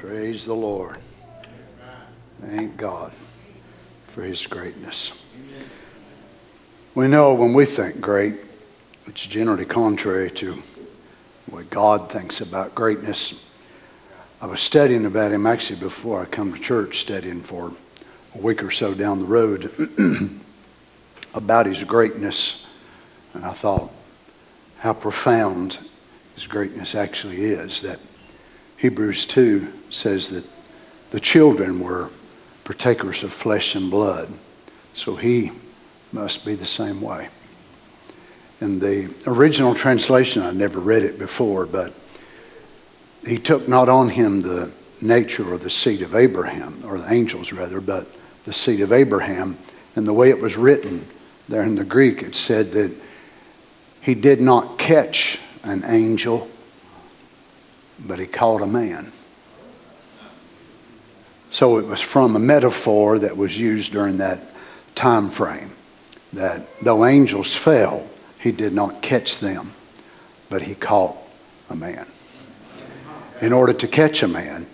Praise the Lord. Thank God for his greatness. We know when we think great, it's generally contrary to what God thinks about greatness. I was studying about him actually before I come to church, studying for a week or so down the road about his greatness. And I thought how profound his greatness actually is. That Hebrews 2 says that the children were partakers of flesh and blood, so he must be the same way. In the original translation, I never read it before, but he took not on him the nature or the seed of Abraham, or the angels rather, but the seed of Abraham. And the way it was written there in the Greek, it said that he did not catch an angel, but he caught a man. So it was from a metaphor that was used during that time frame that though angels fell, he did not catch them, but he caught a man. In order to catch a man,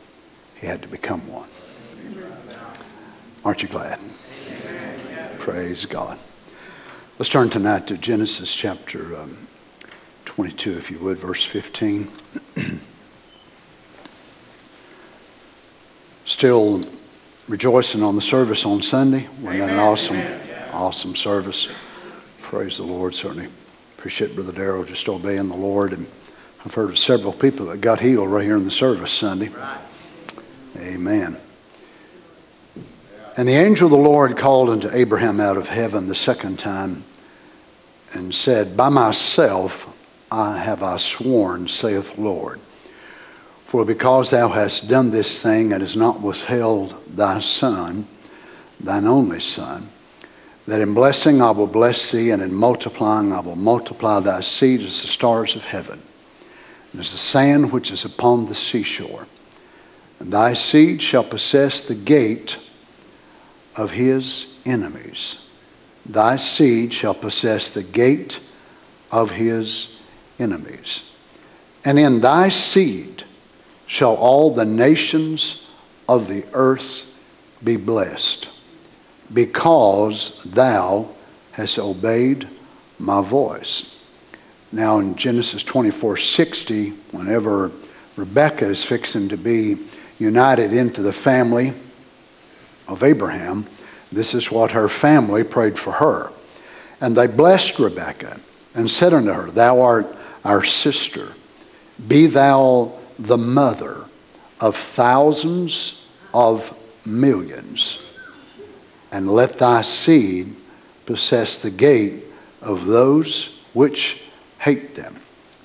he had to become one. Aren't you glad? Praise God. Let's turn tonight to Genesis chapter um, 22, if you would, verse 15. Still rejoicing on the service on Sunday. Wasn't that an awesome, awesome service? Praise the Lord. Certainly appreciate Brother Darrell just obeying the Lord. And I've heard of several people that got healed right here in the service Sunday. Amen. And the angel of the Lord called unto Abraham out of heaven the second time and said, By myself I have I sworn, saith the Lord for because thou hast done this thing and hast not withheld thy son, thine only son, that in blessing I will bless thee, and in multiplying I will multiply thy seed as the stars of heaven, and as the sand which is upon the seashore. And thy seed shall possess the gate of his enemies. Thy seed shall possess the gate of his enemies. And in thy seed shall all the nations of the earth be blessed, because thou hast obeyed my voice. Now in Genesis 24 60, whenever Rebekah is fixing to be united into the family of Abraham, this is what her family prayed for her. And they blessed Rebekah and said unto her, Thou art our sister. Be thou the mother of thousands of millions, and let thy seed possess the gate of those which hate them.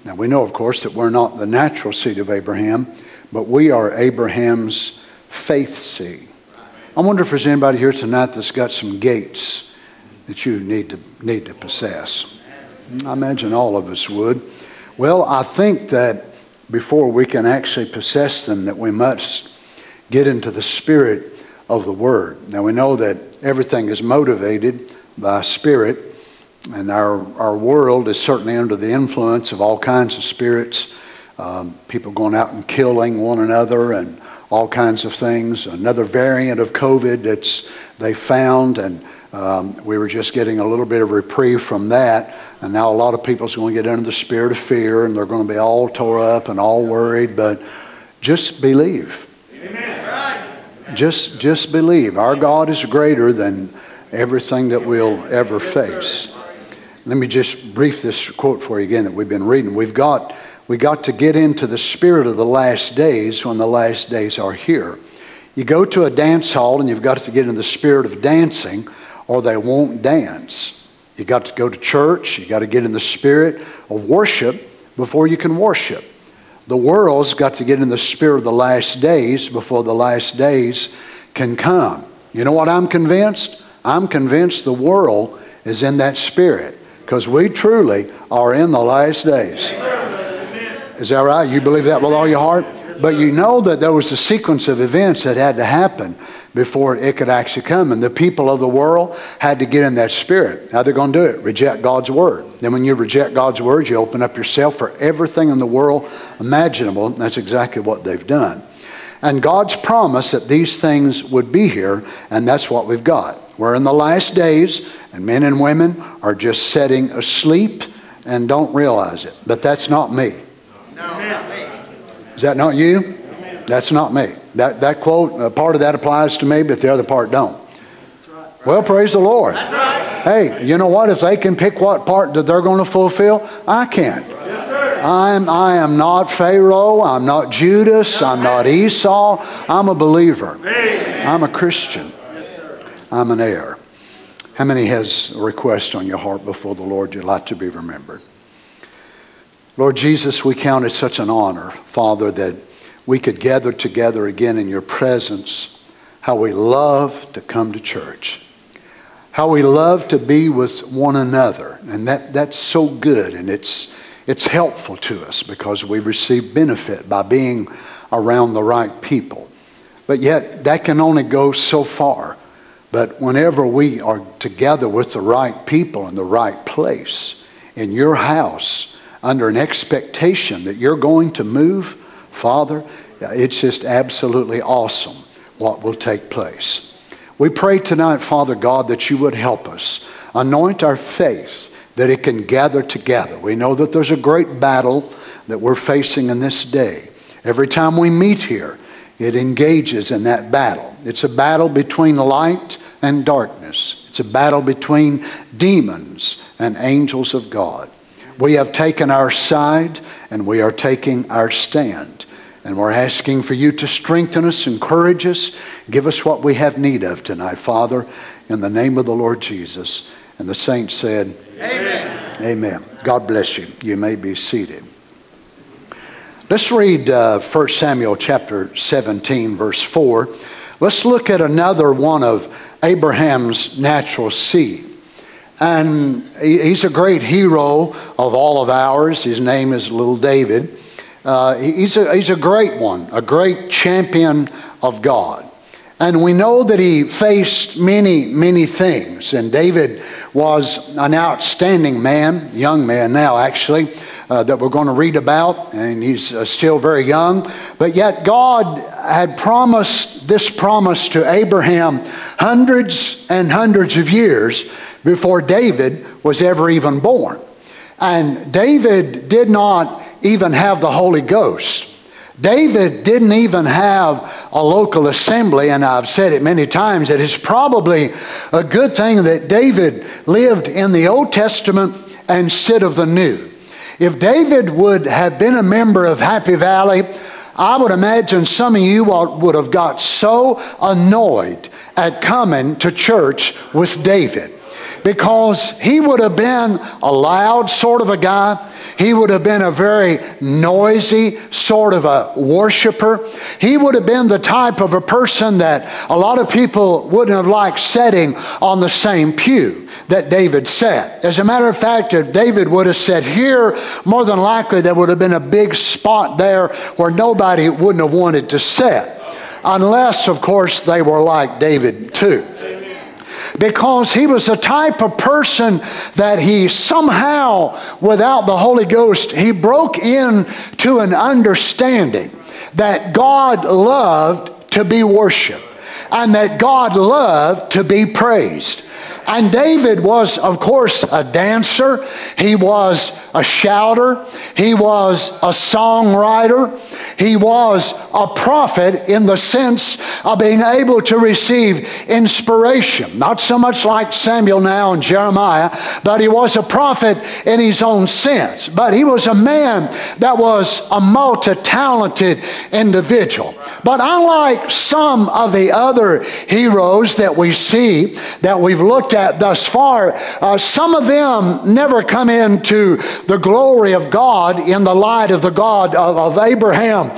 Now we know, of course, that we're not the natural seed of Abraham, but we are Abraham's faith seed. I wonder if there's anybody here tonight that's got some gates that you need to need to possess. I imagine all of us would. Well, I think that before we can actually possess them that we must get into the spirit of the Word. Now we know that everything is motivated by spirit, and our, our world is certainly under the influence of all kinds of spirits. Um, people going out and killing one another and all kinds of things. Another variant of COVID that's they found, and um, we were just getting a little bit of reprieve from that. And now a lot of people's going to get under the spirit of fear and they're going to be all tore up and all worried, but just believe. Amen. Just, just believe. Our God is greater than everything that we'll ever face. Let me just brief this quote for you again that we've been reading. We've got, we got to get into the spirit of the last days when the last days are here. You go to a dance hall and you've got to get in the spirit of dancing or they won't dance. You got to go to church. You got to get in the spirit of worship before you can worship. The world's got to get in the spirit of the last days before the last days can come. You know what I'm convinced? I'm convinced the world is in that spirit because we truly are in the last days. Is that right? You believe that with all your heart? But you know that there was a sequence of events that had to happen before it could actually come. And the people of the world had to get in that spirit. How they're going to do it? Reject God's word. Then when you reject God's word, you open up yourself for everything in the world imaginable. And that's exactly what they've done. and God's promise that these things would be here, and that's what we've got. We're in the last days, and men and women are just sitting asleep and don't realize it. But that's not me. Is that not you? That's not me. That, that quote, uh, part of that applies to me, but the other part don't. Well, praise the Lord. Hey, you know what? If they can pick what part that they're going to fulfill, I can't. I'm, I am not Pharaoh. I'm not Judas. I'm not Esau. I'm a believer. I'm a Christian. I'm an heir. How many has a request on your heart before the Lord you'd like to be remembered? Lord Jesus, we count it such an honor, Father, that we could gather together again in your presence. How we love to come to church. How we love to be with one another. And that, that's so good and it's, it's helpful to us because we receive benefit by being around the right people. But yet, that can only go so far. But whenever we are together with the right people in the right place, in your house, under an expectation that you're going to move, Father, it's just absolutely awesome what will take place. We pray tonight, Father God, that you would help us. Anoint our faith that it can gather together. We know that there's a great battle that we're facing in this day. Every time we meet here, it engages in that battle. It's a battle between light and darkness, it's a battle between demons and angels of God. We have taken our side and we are taking our stand. And we're asking for you to strengthen us, encourage us, give us what we have need of tonight, Father, in the name of the Lord Jesus. And the saints said, Amen. Amen. God bless you. You may be seated. Let's read uh, 1 Samuel chapter 17, verse 4. Let's look at another one of Abraham's natural seed. And he's a great hero of all of ours. His name is Little David. Uh, he's, a, he's a great one, a great champion of God. And we know that he faced many, many things. And David was an outstanding man, young man now actually, uh, that we're going to read about. And he's uh, still very young. But yet God had promised this promise to Abraham hundreds and hundreds of years before David was ever even born. And David did not even have the Holy Ghost. David didn't even have a local assembly, and I've said it many times that it's probably a good thing that David lived in the Old Testament instead of the New. If David would have been a member of Happy Valley, I would imagine some of you would have got so annoyed at coming to church with David because he would have been a loud sort of a guy. He would have been a very noisy sort of a worshiper. He would have been the type of a person that a lot of people wouldn't have liked sitting on the same pew that David sat. As a matter of fact, if David would have sat here, more than likely there would have been a big spot there where nobody wouldn't have wanted to sit. Unless, of course, they were like David too because he was a type of person that he somehow, without the Holy Ghost, he broke into an understanding that God loved to be worshiped and that God loved to be praised. And David was, of course, a dancer. He was a shouter. He was a songwriter. He was a prophet in the sense of being able to receive inspiration. Not so much like Samuel now and Jeremiah, but he was a prophet in his own sense. But he was a man that was a multi talented individual. But unlike some of the other heroes that we see, that we've looked at thus far, uh, some of them never come into the glory of God in the light of the God of, of Abraham,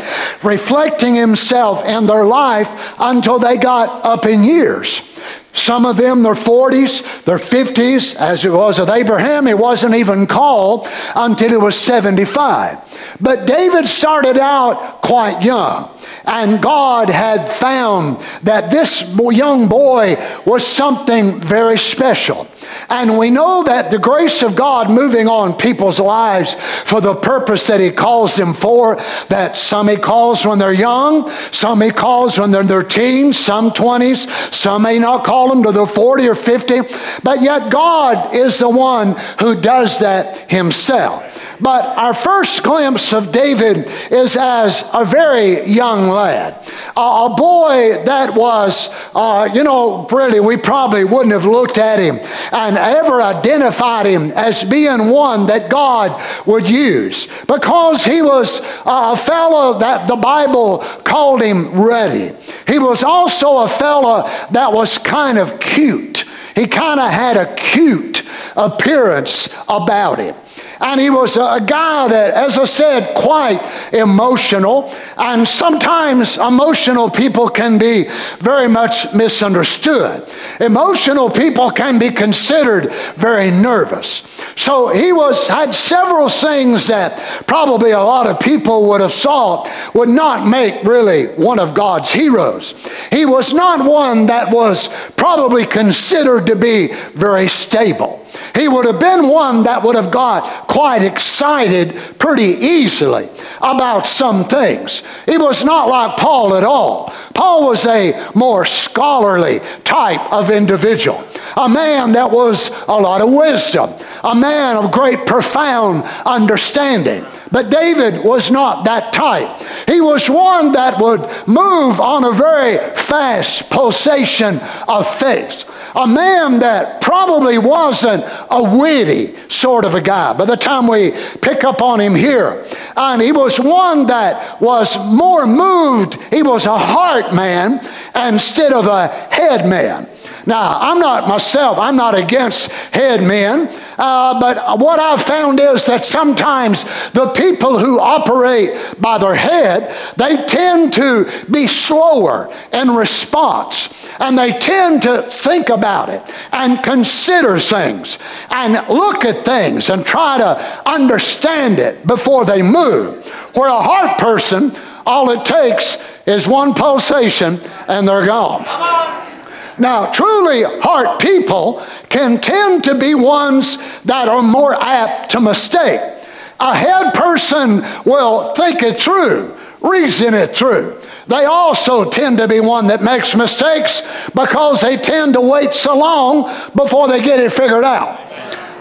reflecting himself in their life until they got up in years. Some of them, their 40s, their 50s, as it was with Abraham, he wasn't even called until he was 75. But David started out quite young. And God had found that this young boy was something very special. And we know that the grace of God moving on people's lives for the purpose that He calls them for, that some He calls when they're young, some He calls when they're in their teens, some 20s, some may not call them to the 40 or 50, but yet God is the one who does that Himself. But our first glimpse of David is as a very young lad. Uh, a boy that was, uh, you know, really, we probably wouldn't have looked at him and ever identified him as being one that God would use because he was a fellow that the Bible called him ready. He was also a fellow that was kind of cute. He kind of had a cute appearance about him. And he was a guy that, as I said, quite emotional. And sometimes emotional people can be very much misunderstood. Emotional people can be considered very nervous. So he was had several things that probably a lot of people would have thought would not make really one of God's heroes. He was not one that was probably considered to be very stable. He would have been one that would have got quite excited pretty easily about some things. He was not like Paul at all. Paul was a more scholarly type of individual, a man that was a lot of wisdom, a man of great profound understanding. But David was not that type. He was one that would move on a very fast pulsation of faith a man that probably wasn't a witty sort of a guy by the time we pick up on him here. And he was one that was more moved, he was a heart man instead of a head man. Now, I'm not myself, I'm not against head men, uh, but what I've found is that sometimes the people who operate by their head, they tend to be slower in response and they tend to think about it and consider things and look at things and try to understand it before they move. Where a heart person, all it takes is one pulsation and they're gone. Now, truly heart people can tend to be ones that are more apt to mistake. A head person will think it through, reason it through. They also tend to be one that makes mistakes because they tend to wait so long before they get it figured out.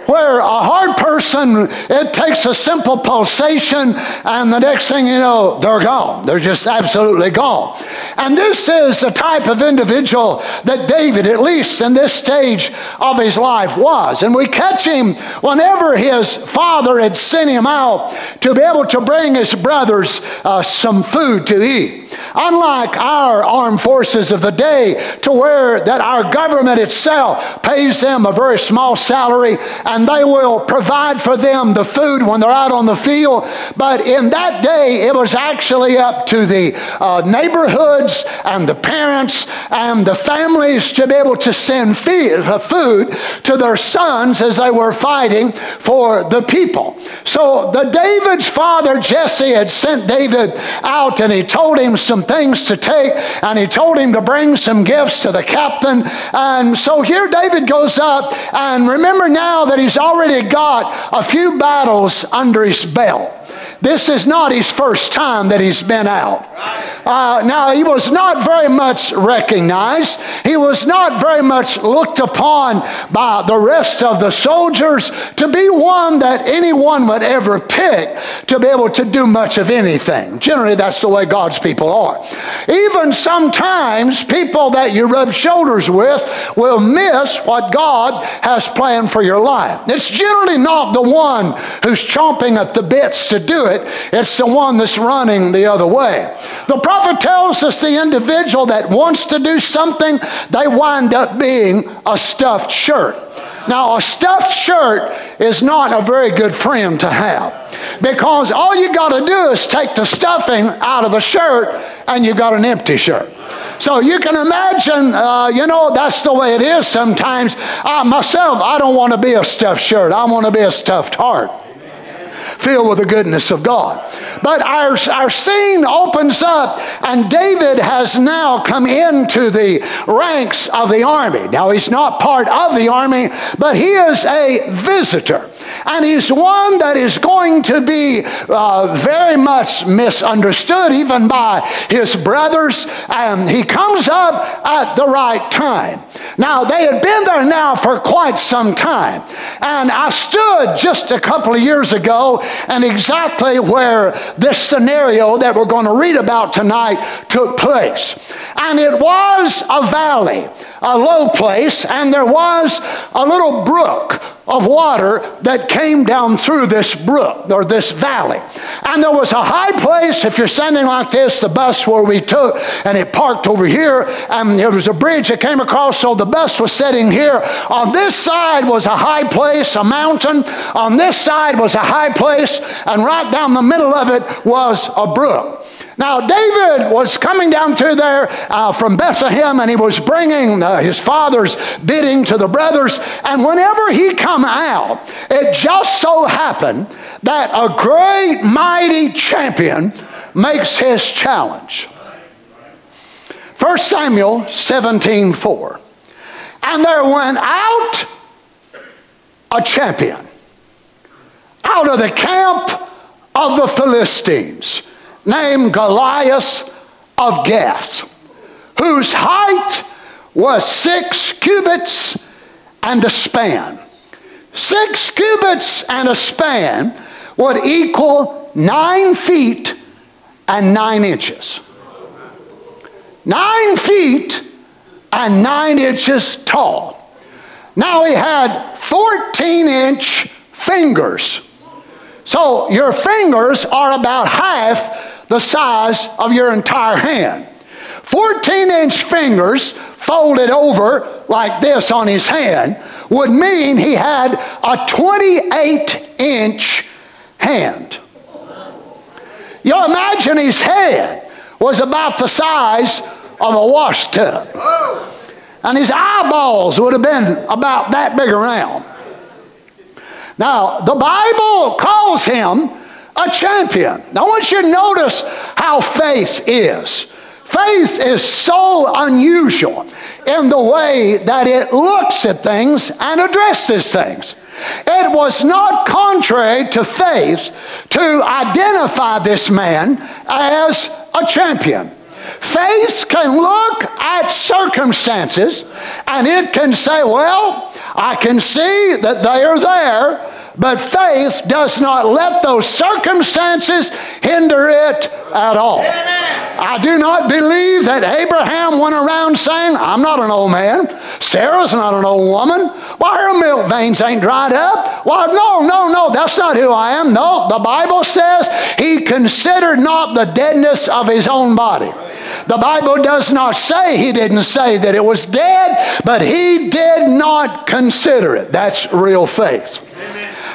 Where a hard person, it takes a simple pulsation, and the next thing you know, they're gone. They're just absolutely gone. And this is the type of individual that David, at least in this stage of his life, was. And we catch him whenever his father had sent him out to be able to bring his brothers uh, some food to eat. Unlike our armed forces of the day, to where that our government itself pays them a very small salary and they will provide for them the food when they're out on the field. But in that day, it was actually up to the uh, neighborhoods and the parents and the families to be able to send feed, uh, food to their sons as they were fighting for the people. So the David's father Jesse had sent David out and he told him some things to take, and he told him to bring some gifts to the captain. And so here David goes up, and remember now that he's already got a few battles under his belt. This is not his first time that he's been out. Uh, now, he was not very much recognized. He was not very much looked upon by the rest of the soldiers to be one that anyone would ever pick to be able to do much of anything. Generally, that's the way God's people are. Even sometimes, people that you rub shoulders with will miss what God has planned for your life. It's generally not the one who's chomping at the bits to do it it, it's the one that's running the other way. The prophet tells us the individual that wants to do something, they wind up being a stuffed shirt. Now, a stuffed shirt is not a very good friend to have because all you got to do is take the stuffing out of a shirt and you got an empty shirt. So you can imagine, uh, you know, that's the way it is sometimes. I myself, I don't want to be a stuffed shirt, I want to be a stuffed heart. Filled with the goodness of God. But our, our scene opens up, and David has now come into the ranks of the army. Now, he's not part of the army, but he is a visitor. And he's one that is going to be uh, very much misunderstood even by his brothers. And he comes up at the right time. Now, they had been there now for quite some time. And I stood just a couple of years ago and exactly where this scenario that we're going to read about tonight took place. And it was a valley, a low place, and there was a little brook of water that came down through this brook or this valley. And there was a high place, if you're standing like this, the bus where we took, and it parked over here, and there was a bridge that came across, so the bus was sitting here. On this side was a high place, a mountain. On this side was a high place, and right down the middle of it was a brook. Now, David was coming down through there uh, from Bethlehem and he was bringing uh, his father's bidding to the brothers. And whenever he come out, it just so happened that a great, mighty champion makes his challenge. 1 Samuel 17 4. And there went out a champion out of the camp of the Philistines named Goliath of Gath, whose height was six cubits and a span. Six cubits and a span would equal nine feet and nine inches. Nine feet and nine inches tall. Now he had 14 inch fingers. So your fingers are about half the size of your entire hand. 14 inch fingers folded over like this on his hand would mean he had a 28 inch hand. You imagine his head was about the size of a wash tub. And his eyeballs would have been about that big around. Now, the Bible calls him a champion. Now, I want you to notice how faith is. Faith is so unusual in the way that it looks at things and addresses things. It was not contrary to faith to identify this man as a champion. Faith can look at circumstances and it can say, Well, I can see that they are there, but faith does not let those circumstances hinder it at all. I do not believe that Abraham went around saying, I'm not an old man. Sarah's not an old woman. Why, her milk veins ain't dried up. Well, no, no, no, that's not who I am. No, the Bible says he considered not the deadness of his own body. The Bible does not say he didn't say that it was dead, but he did not consider it. That's real faith.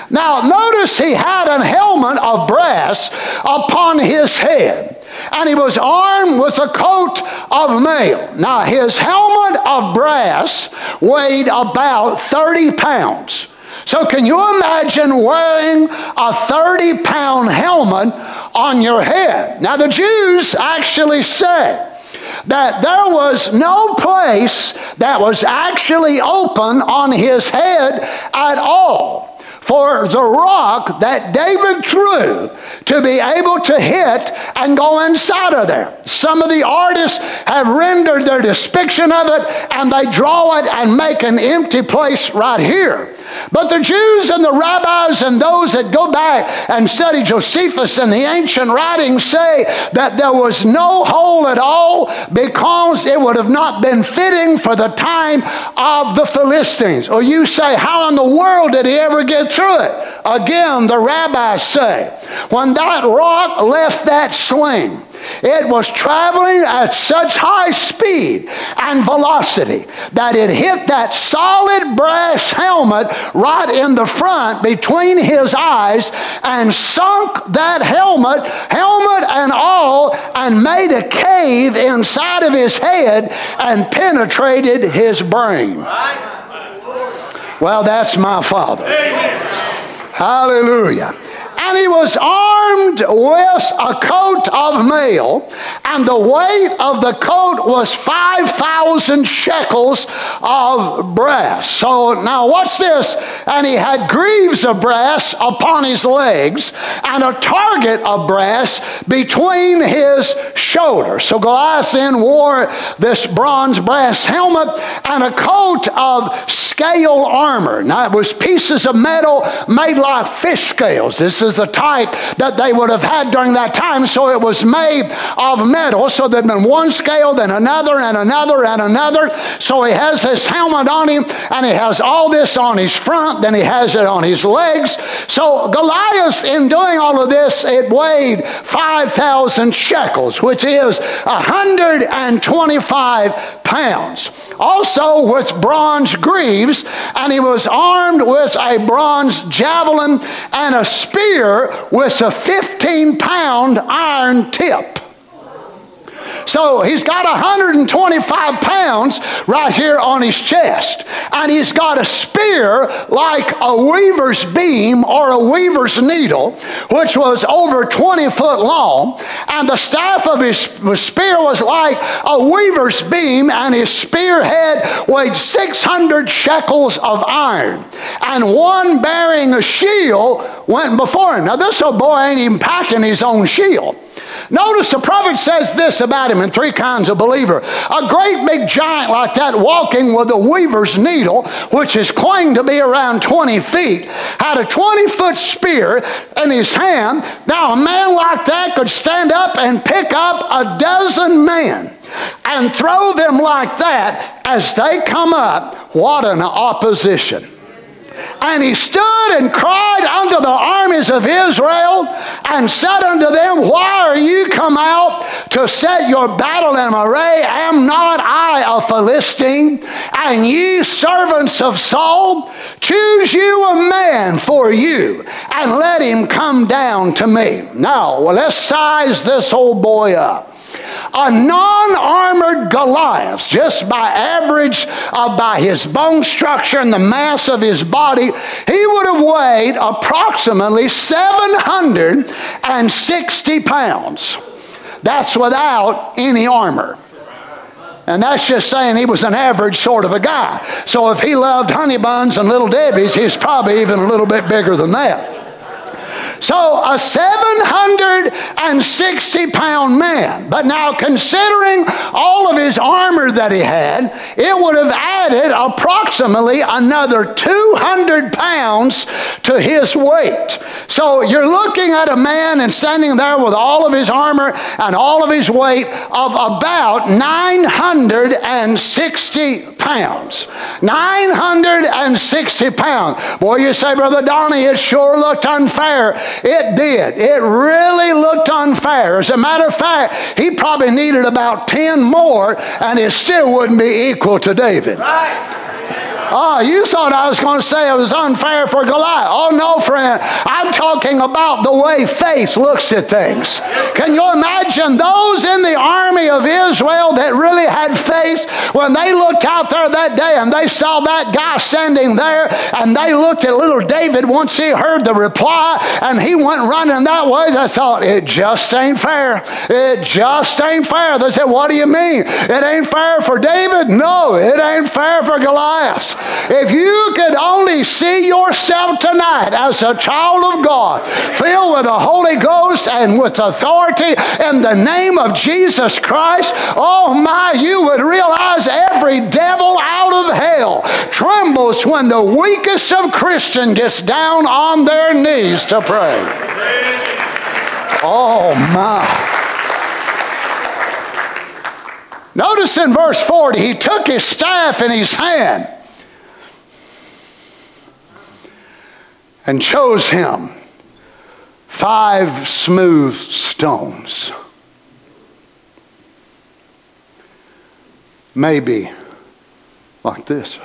Now, notice he had an helmet of brass upon his head, and he was armed with a coat of mail. Now, his helmet of brass weighed about 30 pounds. So, can you imagine wearing a 30 pound helmet on your head? Now, the Jews actually say, that there was no place that was actually open on his head at all for the rock that David threw to be able to hit and go inside of there. Some of the artists have rendered their depiction of it and they draw it and make an empty place right here. But the Jews and the rabbis and those that go back and study Josephus and the ancient writings say that there was no hole at all because it would have not been fitting for the time of the Philistines. Or you say, how in the world did he ever get through it. Again, the rabbis say, when that rock left that sling, it was traveling at such high speed and velocity that it hit that solid brass helmet right in the front between his eyes and sunk that helmet, helmet and all, and made a cave inside of his head and penetrated his brain. Well, that's my father. Hallelujah. And he was armed with a coat of mail, and the weight of the coat was 5,000 shekels of brass. So now, what's this? And he had greaves of brass upon his legs, and a target of brass between his shoulders. So Goliath then wore this bronze brass helmet and a coat of scale armor. Now, it was pieces of metal made like fish scales. This is the type that they would have had during that time, so it was made of metal. So there'd been one scale, then another, and another, and another. So he has this helmet on him, and he has all this on his front, then he has it on his legs. So Goliath, in doing all of this, it weighed 5,000 shekels, which is 125 pounds. Also with bronze greaves, and he was armed with a bronze javelin and a spear with a 15 pound iron tip. So he's got 125 pounds right here on his chest. And he's got a spear like a weaver's beam or a weaver's needle, which was over 20 foot long. And the staff of his spear was like a weaver's beam, and his spearhead weighed 600 shekels of iron. And one bearing a shield went before him. Now, this old boy ain't even packing his own shield. Notice the prophet says this about him in three kinds of believer. A great big giant like that walking with a weaver's needle, which is claimed to be around 20 feet, had a 20 foot spear in his hand. Now, a man like that could stand up and pick up a dozen men and throw them like that as they come up. What an opposition! And he stood and cried unto the armies of Israel and said unto them, Why are you come out to set your battle in array? Am not I a Philistine? And ye servants of Saul, choose you a man for you and let him come down to me. Now, well, let's size this old boy up. A non armored Goliath, just by average, uh, by his bone structure and the mass of his body, he would have weighed approximately 760 pounds. That's without any armor. And that's just saying he was an average sort of a guy. So if he loved honey buns and little Debbie's, he's probably even a little bit bigger than that. So a 760 pound man. But now, considering all of his armor that he had, it would have added approximately another 200 pounds to his weight. So you're looking at a man and standing there with all of his armor and all of his weight of about 960 pounds. 960 pounds. Boy, you say, Brother Donnie, it sure looked unfair. It did. It really looked unfair. As a matter of fact, he probably needed about 10 more, and it still wouldn't be equal to David. Right. Oh, you thought I was going to say it was unfair for Goliath. Oh, no, friend. I'm talking about the way faith looks at things. Can you imagine those in the army of Israel that really had faith when they looked out there that day and they saw that guy standing there and they looked at little David once he heard the reply and he went running that way? They thought, it just ain't fair. It just ain't fair. They said, what do you mean? It ain't fair for David? No, it ain't fair for Goliath. If you could only see yourself tonight as a child of God, filled with the Holy Ghost and with authority in the name of Jesus Christ, oh my, you would realize every devil out of hell trembles when the weakest of Christian gets down on their knees to pray. Oh my. Notice in verse 40, he took his staff in his hand and chose him five smooth stones. Maybe like this.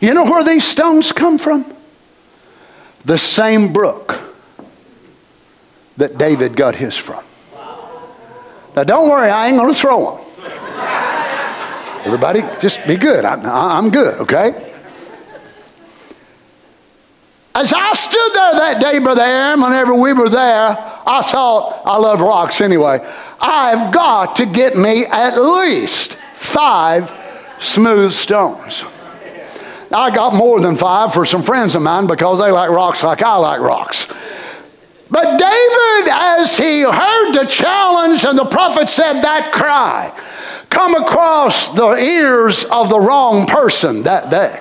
You know where these stones come from? The same brook that David got his from. Now, don't worry, I ain't going to throw them. Everybody, just be good. I, am good, okay? as I stood there that day, Brother Aaron, whenever we were there, I thought, I love rocks anyway, I've got to get me at least five smooth stones. I got more than five for some friends of mine because they like rocks like I like rocks. But David, as he heard the challenge and the prophet said that cry, come across the ears of the wrong person that day.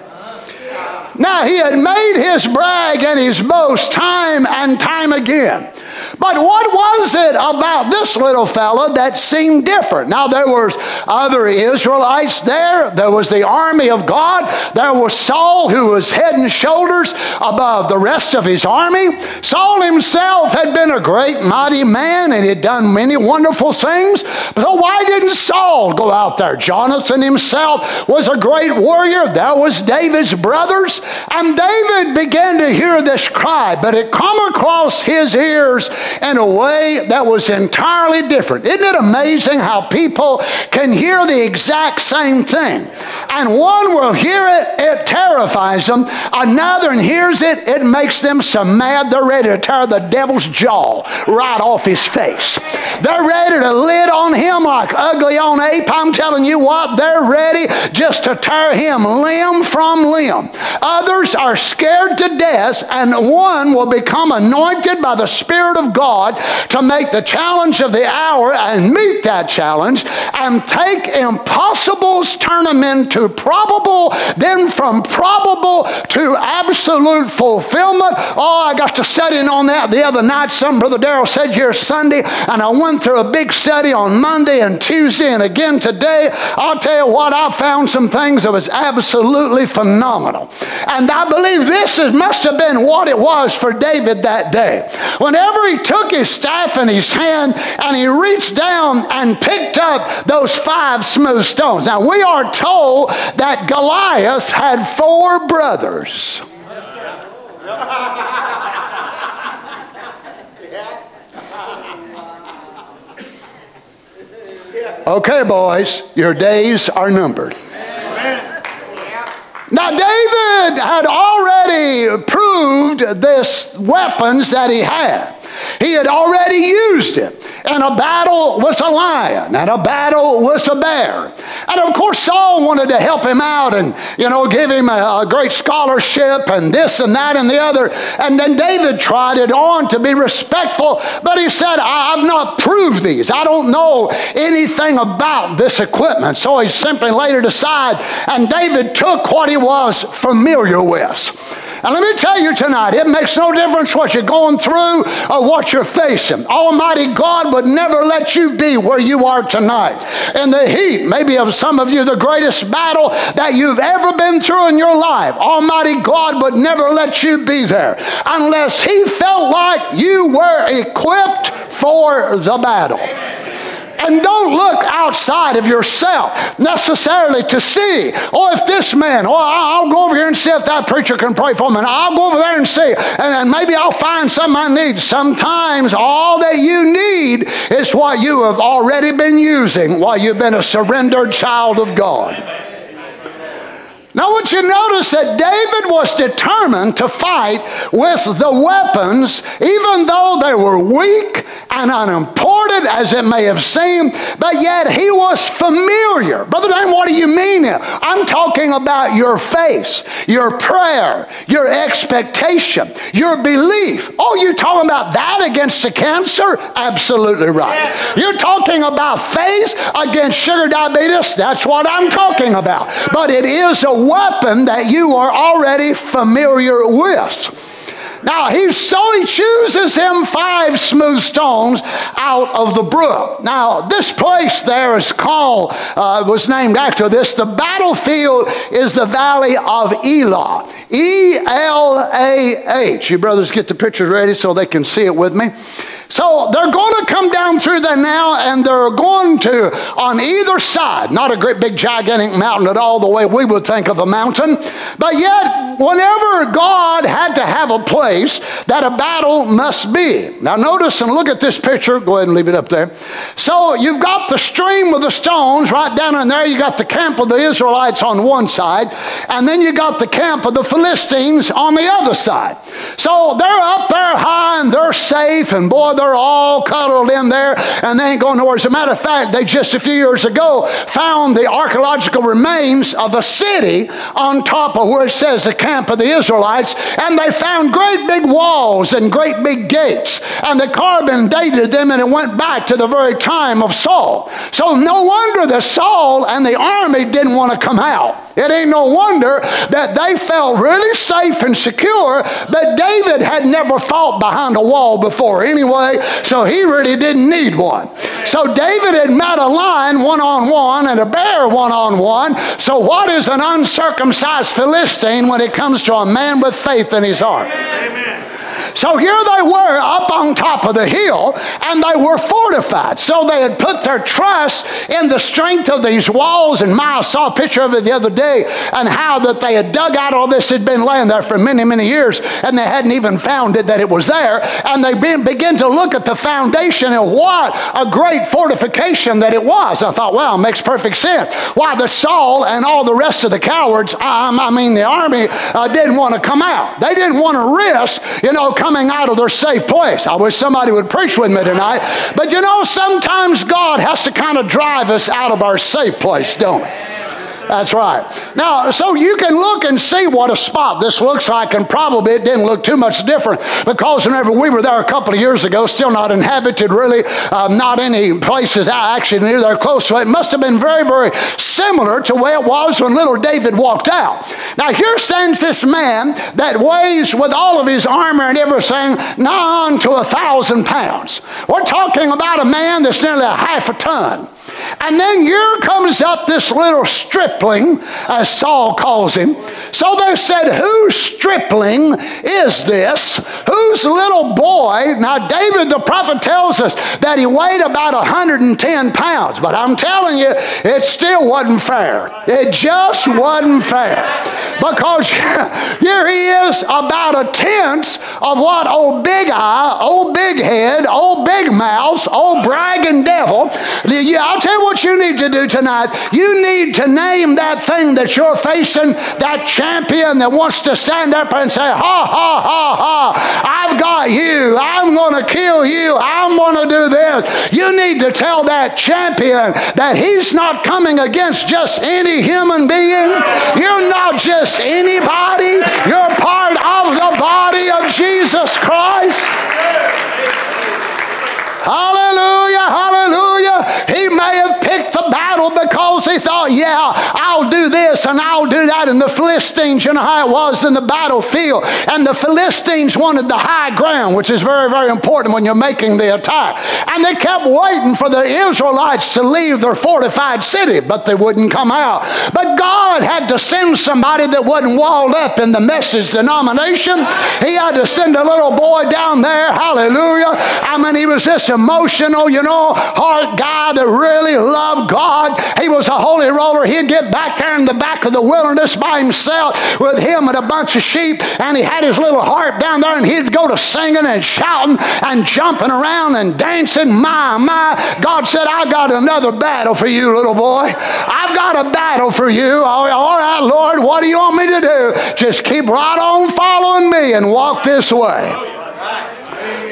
Now, he had made his brag and his boast time and time again. But what was it about this little fella that seemed different? Now, there was other Israelites there. There was the army of God. There was Saul, who was head and shoulders above the rest of his army. Saul himself had been a great, mighty man and he'd done many wonderful things. So why didn't Saul go out there? Jonathan himself was a great warrior. There was David's brothers. And David began to hear this cry, but it come across his ears in a way that was entirely different. Isn't it amazing how people can hear the exact same thing? And one will hear it, it terrifies them. Another hears it, it makes them so mad they're ready to tear the devil's jaw right off his face. They're ready to lid on him like ugly on ape. I'm telling you what, they're ready just to tear him limb from limb. Others are scared to death, and one will become anointed by the Spirit of God to make the challenge of the hour and meet that challenge and take impossibles, turn them into probable, then from probable to absolute fulfillment. Oh, I got to studying on that the other night. Some Brother Darrell said here Sunday, and I went through a big study on Monday and Tuesday and again today. I'll tell you what, I found some things that was absolutely phenomenal. And I believe this is, must have been what it was for David that day. Whenever he took his staff in his hand and he reached down and picked up those five smooth stones. Now, we are told that Goliath had four brothers. Okay, boys, your days are numbered. Now, David had already proved this weapons that he had. He had already used it in a battle with a lion and a battle with a bear. And of course, Saul wanted to help him out and, you know, give him a, a great scholarship and this and that and the other. And then David tried it on to be respectful, but he said, I've not proved these. I don't know anything about this equipment. So he simply laid it aside, and David took what he was familiar with. And let me tell you tonight, it makes no difference what you're going through or what you're facing. Almighty God would never let you be where you are tonight. In the heat, maybe of some of you, the greatest battle that you've ever been through in your life, Almighty God would never let you be there unless He felt like you were equipped for the battle. And don't look outside of yourself necessarily to see, oh, if this man, oh, I'll go over here and see if that preacher can pray for me. And I'll go over there and see, and, maybe I'll find something I need. Sometimes all that you need is what you have already been using while you've been a surrendered child of God. Now, would you notice that David was determined to fight with the weapons, even though they were weak and unimportant as it may have seemed, but yet he was familiar. Brother Dan, what do you mean? I'm talking about your faith, your prayer, your expectation, your belief. Oh, you're talking about that against the cancer? Absolutely right. Yeah. You're talking about faith against sugar diabetes? That's what I'm talking about. But it is a weapon that you are already familiar with. Now he so he chooses him five smooth stones out of the brook. Now this place there is called uh, was named after this. The battlefield is the valley of Elah. E L A H. You brothers get the pictures ready so they can see it with me. So they're going to come down through there now, and they're going to, on either side, not a great big gigantic mountain at all, the way we would think of a mountain, but yet, whenever God had to have a place that a battle must be. Now, notice and look at this picture. Go ahead and leave it up there. So, you've got the stream of the stones right down in there. You got the camp of the Israelites on one side, and then you got the camp of the Philistines on the other side. So, they're up there high and they're safe, and boy, they're all cuddled in there and they ain't going nowhere. As a matter of fact, they just a few years ago found the archaeological remains of a city on top of where it says the camp of the Israelites, and they found great big walls and great big gates, and the carbon dated them and it went back to the very time of Saul. So no wonder that Saul and the army didn't want to come out. It ain't no wonder that they felt really safe and secure, but David had never fought behind a wall before anyway, so he really didn't need one. So David had met a lion one on one and a bear one on one. So, what is an uncircumcised Philistine when it comes to a man with faith in his heart? Amen. So here they were up on top of the hill and they were fortified. So they had put their trust in the strength of these walls. And Miles saw a picture of it the other day and how that they had dug out all this had been laying there for many, many years and they hadn't even found it that it was there. And they began to look at the foundation and what a great fortification that it was. I thought, well, it makes perfect sense. Why the Saul and all the rest of the cowards, um, I mean the army, uh, didn't want to come out. They didn't want to risk, you know, coming out of their safe place. I wish somebody would preach with me tonight. But you know, sometimes God has to kind of drive us out of our safe place, don't he? That's right. Now, so you can look and see what a spot this looks like, and probably it didn't look too much different because whenever we were there a couple of years ago, still not inhabited really, um, not any places actually near there close. So it must have been very, very similar to where it was when little David walked out. Now, here stands this man that weighs with all of his armor and everything nigh to a thousand pounds. We're talking about a man that's nearly a half a ton. And then here comes up this little stripling, as Saul calls him. So they said, Whose stripling is this? Whose little boy? Now, David the prophet tells us that he weighed about 110 pounds, but I'm telling you, it still wasn't fair. It just wasn't fair. Because here he is, about a tenth of what old Big Eye, old Big Head, old Big Mouth, old bragging devil. Yeah, I'll tell you what you need to do tonight. You need to name that thing that you're facing, that champion that wants to stand up and say, ha, ha, ha, ha, I've got you. I'm going to kill you. I'm going to do this. You need to tell that champion that he's not coming against just any human being. You're not just anybody. You're part of the body of Jesus Christ. Hallelujah, hallelujah. He may have picked the battle because he thought, yeah, and I'll do that. And the Philistines, you know how it was in the battlefield. And the Philistines wanted the high ground, which is very, very important when you're making the attack. And they kept waiting for the Israelites to leave their fortified city, but they wouldn't come out. But God had to send somebody that wasn't walled up in the message denomination. He had to send a little boy down there, hallelujah. I mean, he was this emotional, you know, heart guy that really loved God. He was a holy roller. He'd get back there in the back of the wilderness by himself with him and a bunch of sheep, and he had his little harp down there, and he'd go to singing and shouting and jumping around and dancing. My, my. God said, I got another battle for you, little boy. I've got a battle for you. All right, Lord, what do you want me to do? Just keep right on following me and walk this way.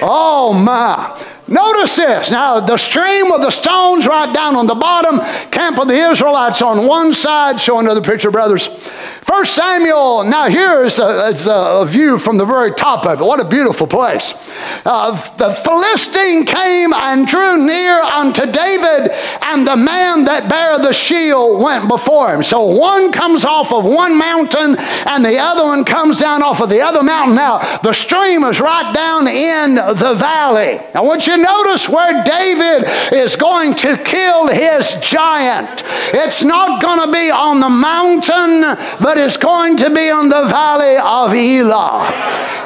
Oh, my. Notice this. Now, the stream of the stones right down on the bottom, camp of the Israelites on one side. Show another picture, brothers. First Samuel, now here is a, is a, view from the very top of it. What a beautiful place. Uh, the Philistine came and drew near unto David, and the man that bare the shield went before him. So one comes off of one mountain, and the other one comes down off of the other mountain. Now, the stream is right down in the valley. I want you to notice where David is going to kill his giant. It's not going to be on the mountain, but it's going to be in the valley of Elah.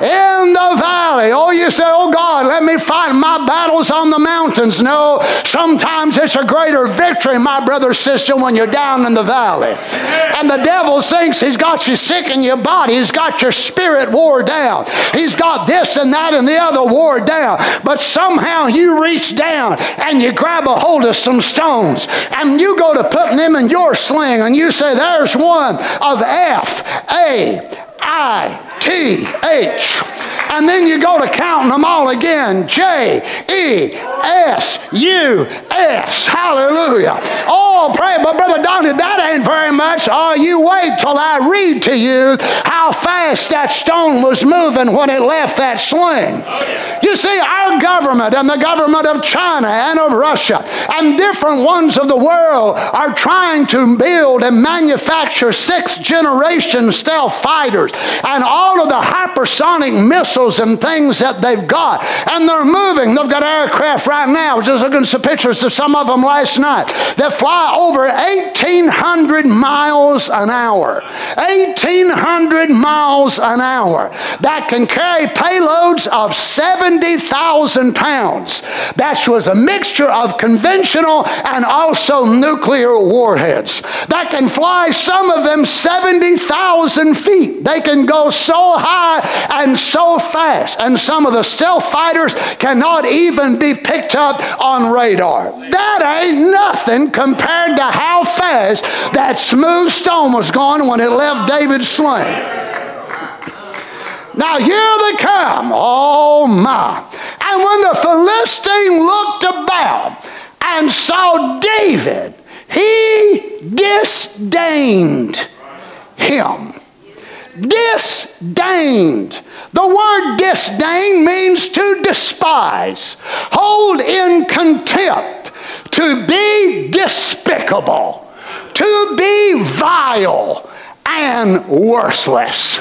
In the valley. Oh, you say, oh God, let me fight my battles on the mountains. No, sometimes it's a greater victory, my brother, sister, when you're down in the valley. And the devil thinks he's got you sick in your body, he's got your spirit wore down, he's got this and that and the other wore down. But somehow you reach down and you grab a hold of some stones and you go to putting them in your sling and you say, There's one of F A I T H. And then you go to counting them all again J E S U S. Hallelujah. Oh, pray, but Brother Donnie, that ain't very much. Oh, you wait till I read to you how fast that stone was moving when it left that sling. You see, our government and the government of China and of Russia and different ones of the world are trying to build and manufacture sixth generation stealth fighters and all of the hypersonic missiles and things that they've got. And they're moving. They've got aircraft right now. I was just looking at some pictures of some of them last night that fly over 1,800 miles an hour. 1,800 miles an hour. That can carry payloads of 70,000 pounds. That was a mixture of conventional and also nuclear warheads. That can fly some of them 70,000 feet. They can go so high and so fast. And some of the stealth fighters cannot even be picked up on radar. That ain't nothing compared to how fast that smooth stone was going when it left David's sling. Now here they come. Oh my. And when the Philistine looked about and saw David, he disdained him disdained. The word disdain means to despise, hold in contempt, to be despicable, to be vile and worthless.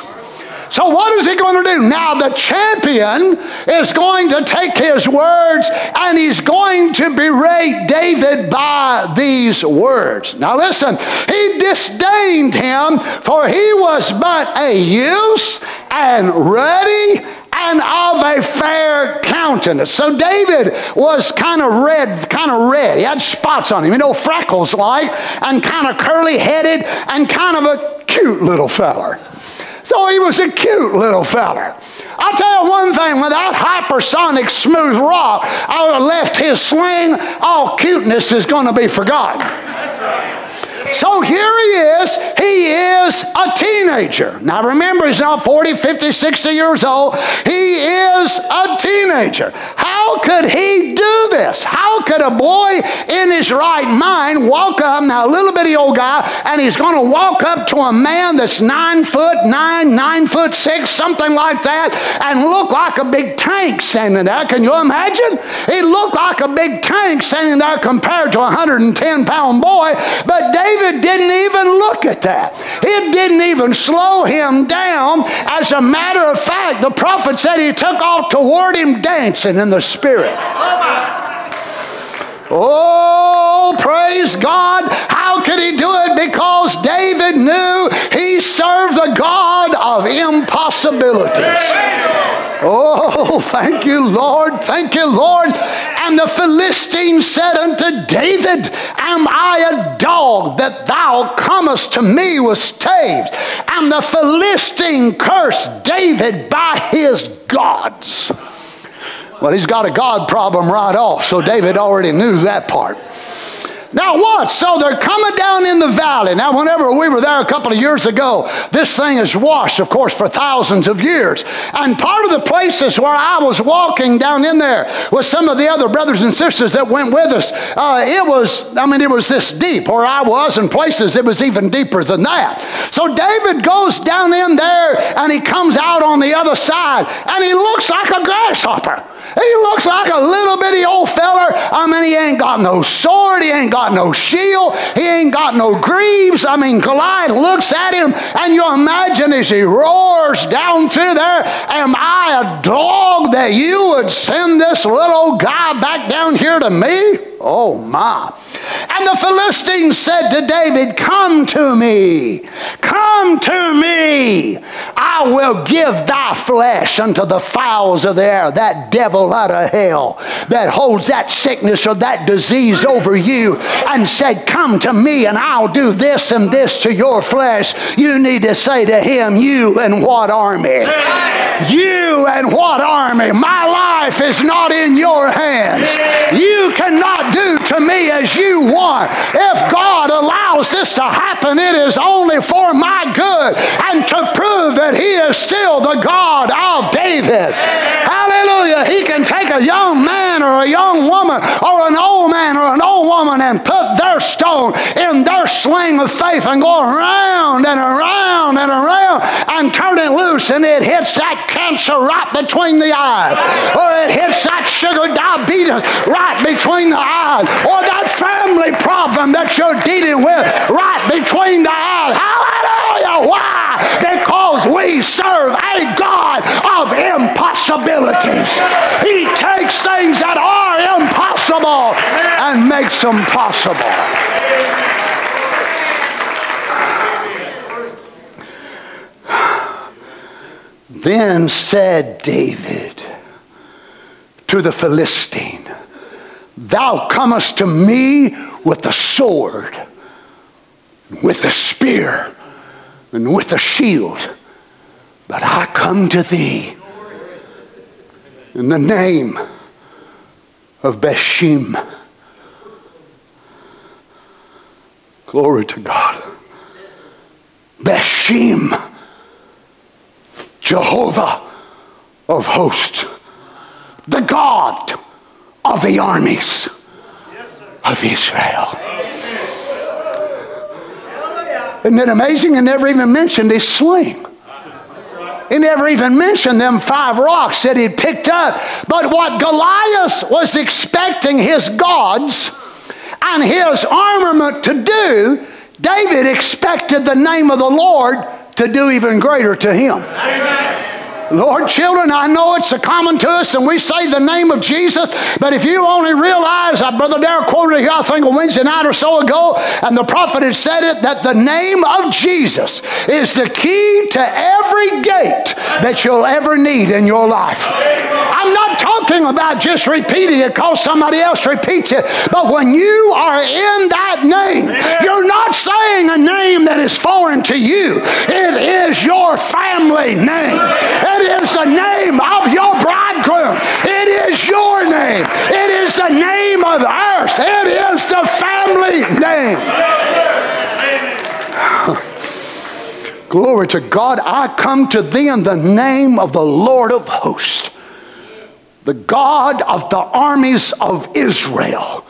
So, what is he going to do? Now, the champion is going to take his words and he's going to berate David by these words. Now, listen, he disdained him, for he was but a youth and ready and of a fair countenance. So David was kind of red, kind of red. He had spots on him, you know, freckles like, and kind of curly headed, and kind of a cute little feller. So he was a cute little feller. I'll tell you one thing, with that hypersonic smooth rock, I would have left his sling, all cuteness is going to be forgotten. That's right. So here he is. He is a teenager. Now remember, he's not 40, 50, 60 years old. He is a teenager. How could he do this? How could a boy in his right mind walk up, now a little bitty old guy, and he's going to walk up to a man that's nine foot nine, nine foot six, something like that, and look like a big tank standing there? Can you imagine? He looked like a big tank standing there compared to a 110 pound boy, but David David didn't even look at that. It didn't even slow him down. As a matter of fact, the prophet said he took off toward him dancing in the spirit. Oh, praise God. How could he do it? Because David knew he served the God of impossibilities. Oh, thank you, Lord. Thank you, Lord. And the Philistine said unto David, Am I a dog that thou comest to me with staves? And the Philistine cursed David by his gods. Well, he's got a God problem right off, so David already knew that part. Now, what? So they're coming down in the valley. Now, whenever we were there a couple of years ago, this thing is washed, of course, for thousands of years. And part of the places where I was walking down in there with some of the other brothers and sisters that went with us, uh, it was, I mean, it was this deep where I was, in places it was even deeper than that. So David goes down in there and he comes out on the other side and he looks like a grasshopper. He looks like a little bitty old feller. I mean, he ain't got no sword, he ain't got no shield, he ain't got no greaves. I mean, Goliath looks at him, and you imagine as he roars down through there, Am I a dog that you would send this little guy back down here to me? Oh my. And the Philistines said to David, Come to me, Come to me. I will give thy flesh unto the fowls of the air, that devil out of hell that holds that sickness or that disease over you, and said, Come to me and I'll do this and this to your flesh. You need to say to him, You and what army? You and what army? My life is not in your hands. You cannot do to me as you want. If God allows this to happen, it is only for my good and to prove that He is still the God of David. Hallelujah. He can take a young man or a young woman or an old man or an old woman and put their stone in their sling of faith and go around and around and around and turn it loose and it hits that cancer right between the eyes or it hits that sugar diabetes right between the eyes or that family problem that you're dealing with right between the eyes. Hallelujah! Why? We serve a God of impossibilities. He takes things that are impossible and makes them possible. Then said David to the Philistine, Thou comest to me with the sword, with the spear, and with the shield, but I come to thee in the name of Beshim. Glory to God. Beshim, Jehovah of hosts, the God of the armies of Israel. Isn't it amazing? He never even mentioned his sling. He never even mentioned them five rocks that he'd picked up. But what Goliath was expecting his gods and his armament to do, David expected the name of the Lord to do even greater to him. Amen. Lord, children, I know it's a common to us and we say the name of Jesus, but if you only realize, uh, Brother Darrell quoted here, I think a Wednesday night or so ago, and the prophet had said it, that the name of Jesus is the key to every gate that you'll ever need in your life. I'm not talking about just repeating it because somebody else repeats it, but when you are in that name, you're not saying a name that is foreign to you, it is your family name. Is the name of your bridegroom. It is your name. It is the name of earth. It is the family name. Glory to God. I come to thee in the name of the Lord of hosts, the God of the armies of Israel,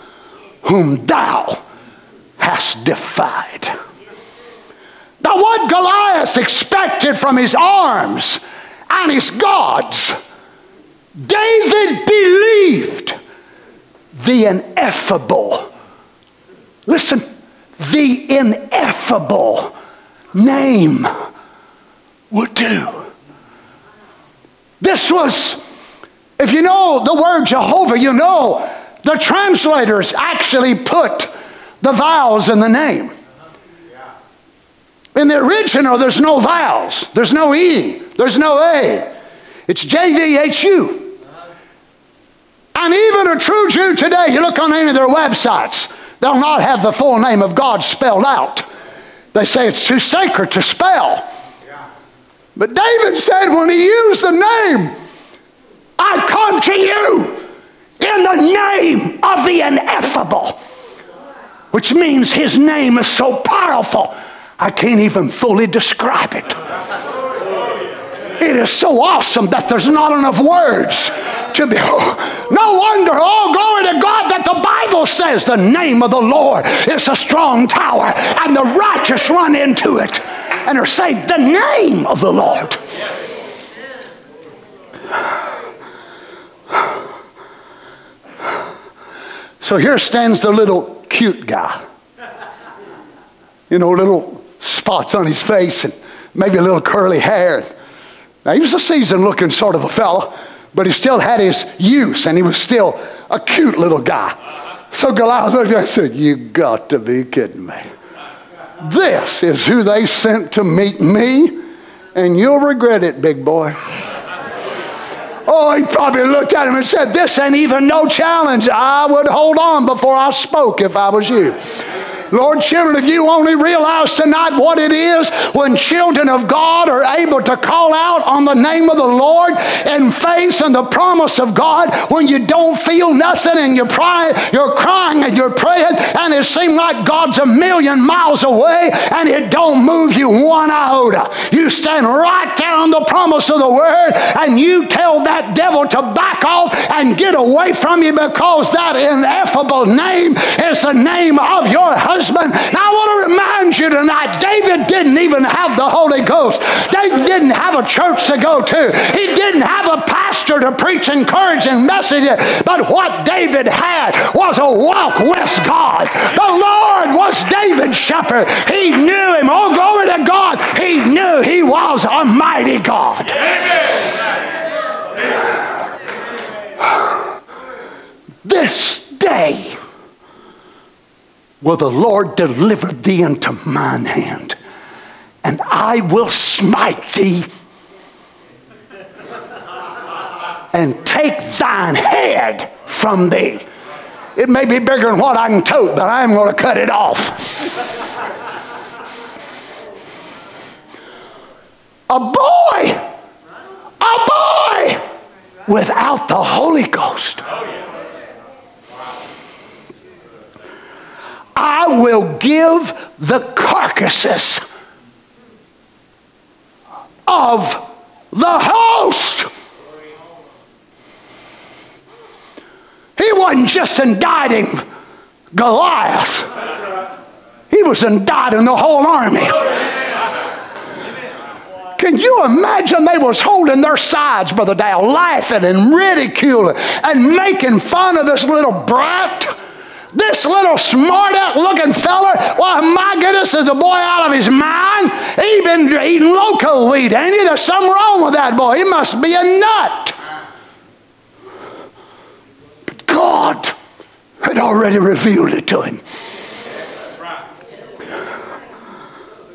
whom thou hast defied. Now, what Goliath expected from his arms and his gods, David believed the ineffable. Listen, the ineffable name would do. This was, if you know the word Jehovah, you know the translators actually put the vowels in the name. In the original, there's no vowels, there's no E, there's no A. It's JVHU. And even a true Jew today, you look on any of their websites, they'll not have the full name of God spelled out. They say it's too sacred to spell. But David said when he used the name, I come to you in the name of the ineffable, which means his name is so powerful I can't even fully describe it. It is so awesome that there's not enough words to be. No wonder, oh, glory to God, that the Bible says the name of the Lord is a strong tower and the righteous run into it and are saved. The name of the Lord. So here stands the little cute guy. You know, little spots on his face and maybe a little curly hair. Now, he was a seasoned looking sort of a fella, but he still had his use and he was still a cute little guy. So Goliath looked at him and said, You got to be kidding me. This is who they sent to meet me, and you'll regret it, big boy. Oh, he probably looked at him and said, This ain't even no challenge. I would hold on before I spoke if I was you. Lord, children, if you only realize tonight what it is when children of God are able to call out on the name of the Lord in faith and the promise of God when you don't feel nothing and you're, crying, you're crying and you're praying and it seems like God's a million miles away and it don't move you one iota. You stand right there on the promise of the word and you tell that devil to back off and get away from you because that ineffable name is the name of your husband husband. Now, I want to remind you tonight David didn't even have the Holy Ghost, David didn't have a church to go to, he didn't have a pastor to preach encouraging messages. But what David had was a walk with God. The Lord was David's shepherd. He knew him. Oh, glory to God. He knew he was a mighty God. This day, will the Lord deliver thee into mine hand, and I will smite thee and take thine head from thee. It may be bigger than what I can tote, but I'm going to cut it off. A boy, a boy without the Holy Ghost. Oh, I will give the carcasses of the host. He wasn't just indicting Goliath, he was indicting the whole army. Can you imagine they was holding their sides, Brother Dale, laughing and ridiculing and making fun of this little brat? This little smart out looking fella, well, my goodness, is a boy out of his mind. He been eating loco weed, ain't he? There's something wrong with that boy. He must be a nut. But God had already revealed it to him.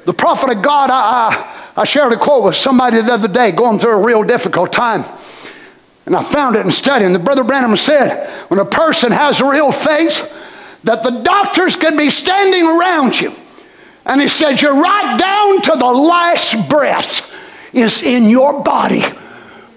The prophet of God, I, I, I shared a quote with somebody the other day going through a real difficult time. And I found it in studying. The brother Branham said, when a person has a real faith, that the doctors could be standing around you. And he said, You're right down to the last breath is in your body.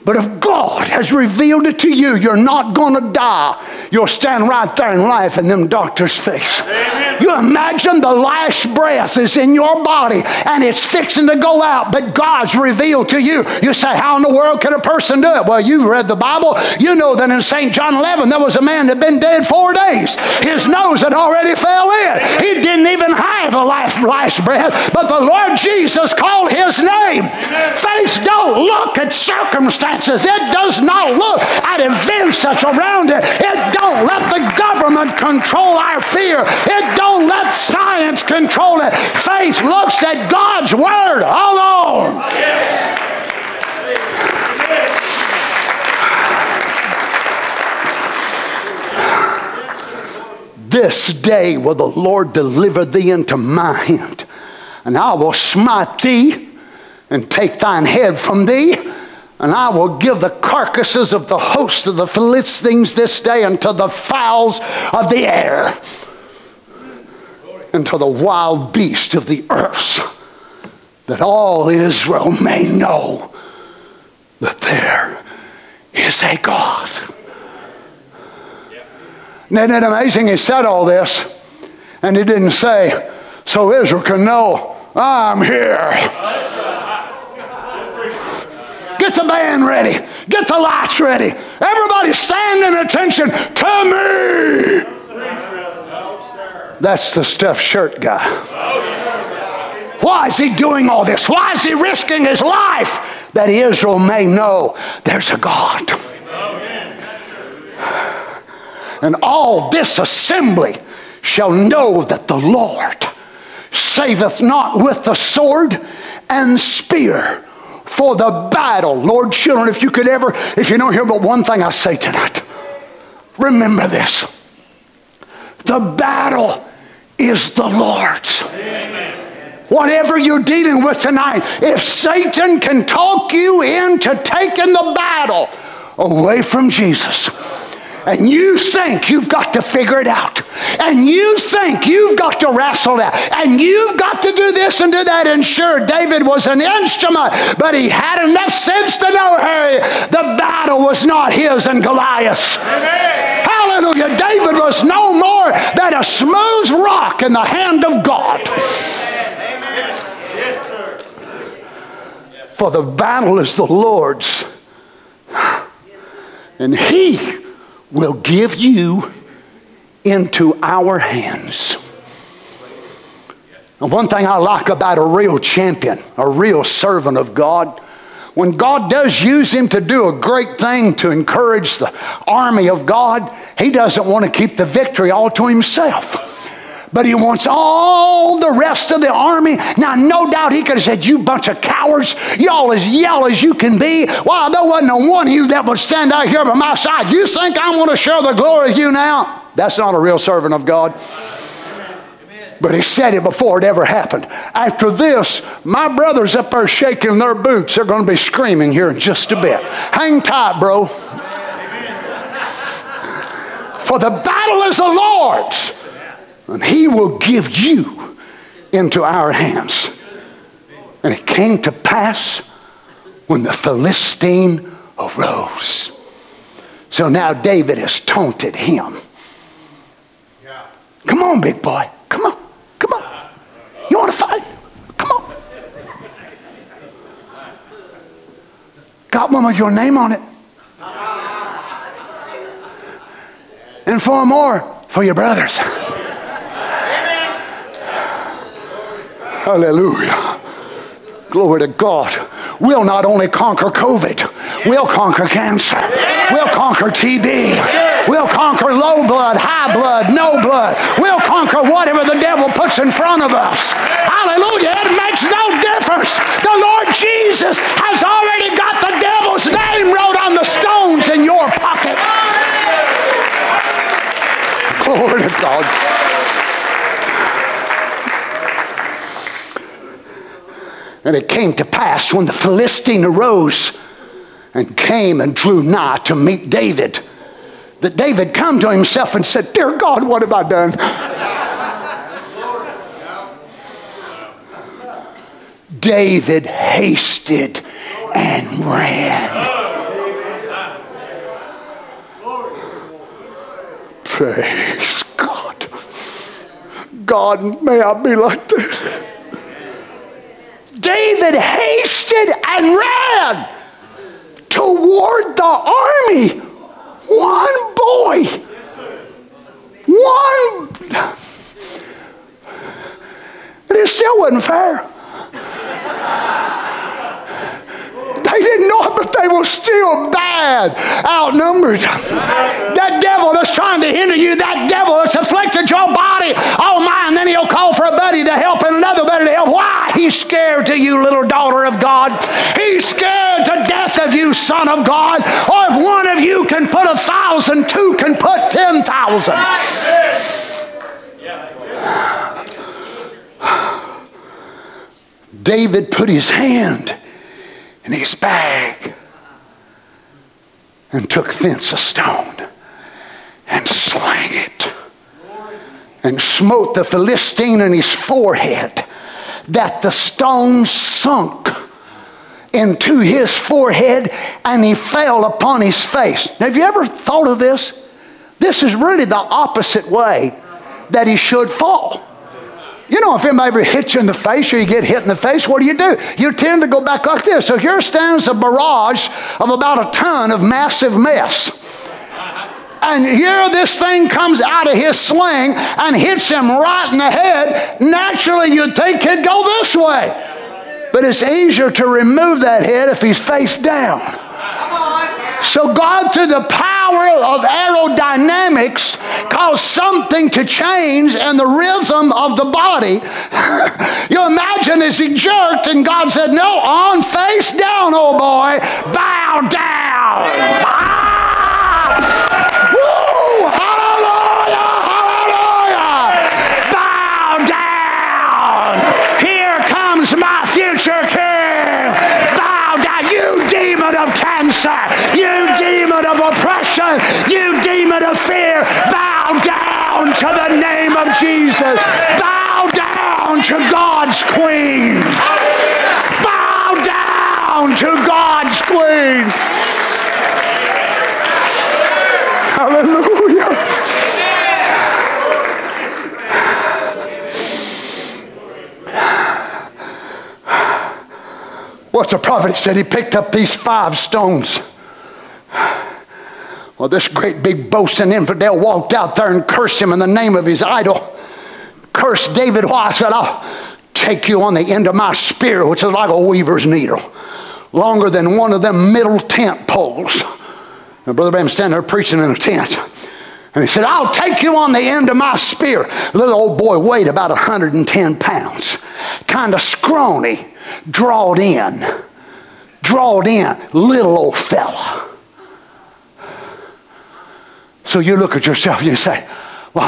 But if God has revealed it to you, you're not going to die. You'll stand right there in life in them doctor's face. Amen. You imagine the last breath is in your body and it's fixing to go out, but God's revealed to you. You say, How in the world can a person do it? Well, you've read the Bible. You know that in St. John 11, there was a man that had been dead four days. His nose had already fell in. He didn't even last, breath, but the Lord Jesus called his name. Faith don't look at circumstances. It does not look at events that's around it. It don't let the government control our fear. It don't let science control it. Faith looks at God's word alone. This day will the Lord deliver thee into my hand, and I will smite thee and take thine head from thee. And I will give the carcasses of the host of the Philistines this day unto the fowls of the air, and to the wild beast of the earth, that all Israel may know that there is a God. Isn't it amazing? He said all this, and he didn't say, so Israel can know I'm here. Get the band ready. Get the lights ready. Everybody stand in attention to me. That's the stuffed shirt guy. Why is he doing all this? Why is he risking his life? That Israel may know there's a God. And all this assembly shall know that the Lord saveth not with the sword and spear for the battle. Lord, children, if you could ever, if you don't hear but one thing I say tonight, remember this. The battle is the Lord's. Amen. whatever you're dealing with tonight, if Satan can talk you into taking the battle away from Jesus, and you think you've got to figure it out, and you think you've got to wrestle that, and you've got to do this and do that. And sure, David was an instrument, but he had enough sense to know, Harry, the battle was not his and Goliath. Hallelujah. David was no more than a smooth rock in the hand of God. Yes, sir. For the battle is the Lord's. And He will give you into our hands. And one thing I like about a real champion, a real servant of God, when God does use him to do a great thing to encourage the army of God, he doesn't want to keep the victory all to himself but he wants all the rest of the army. Now, no doubt he could have said, You bunch of cowards, y'all as yell as you can be. Well, there wasn't a one of you that would stand out here by my side. You think I'm going to share the glory with you now? That's not a real servant of God. But he said it before it ever happened. After this, my brothers up there shaking their boots, they're going to be screaming here in just a bit. Hang tight, bro. For the battle is the Lord's and he will give you into our hands. And it came to pass when the Philistine arose. So now David has taunted him. Come on, big boy. Come on. Come on. You want to fight? Come on. Got one with your name on it. And four more for your brothers. Hallelujah. Glory to God. We'll not only conquer COVID, we'll conquer cancer. We'll conquer TB. We'll conquer low blood, high blood, no blood. We'll conquer whatever the devil puts in front of us. Hallelujah. It makes no difference. The Lord Jesus has already got the devil's name wrote on the stones in your pocket. Glory to God. And it came to pass when the Philistine arose and came and drew nigh to meet David, that David come to himself and said, Dear God, what have I done? David hasted and ran. Praise God. God, may I be like this. David hasted and ran toward the army. One boy. One. And it still wasn't fair. They didn't know it, but they were still bad, outnumbered. That devil that's trying to hinder you, that devil that's afflicted your body, oh my, and then he'll call for a buddy to help and another buddy to help. Why? He's scared to you, little daughter of God. He's scared to death of you, son of God. Or if one of you can put a thousand, two can put ten thousand. David put his hand in his bag and took thence a stone and slang it and smote the Philistine in his forehead that the stone sunk into his forehead and he fell upon his face. Now, have you ever thought of this? This is really the opposite way that he should fall. You know, if anybody ever hits you in the face or you get hit in the face, what do you do? You tend to go back like this. So here stands a barrage of about a ton of massive mess. And here this thing comes out of his sling and hits him right in the head. Naturally, you'd think he'd go this way. But it's easier to remove that head if he's face down. So God, through the power of aerodynamics, caused something to change in the rhythm of the body. you imagine as he jerked, and God said, No, on face down, oh boy, bow down. Ah! Hallelujah! Hallelujah! Bow down. Here you demon of fear, bow down to the name of Jesus. Bow down to God's Queen. Bow down to God's Queen. Hallelujah. What's the prophet? He said he picked up these five stones. Well, this great big boasting infidel walked out there and cursed him in the name of his idol. Cursed David. Why? I said, I'll take you on the end of my spear, which is like a weaver's needle, longer than one of them middle tent poles. And Brother Branham standing there preaching in a tent. And he said, I'll take you on the end of my spear. Little old boy weighed about 110 pounds, kind of scrawny drawed in, drawed in, little old fella. So you look at yourself and you say, well,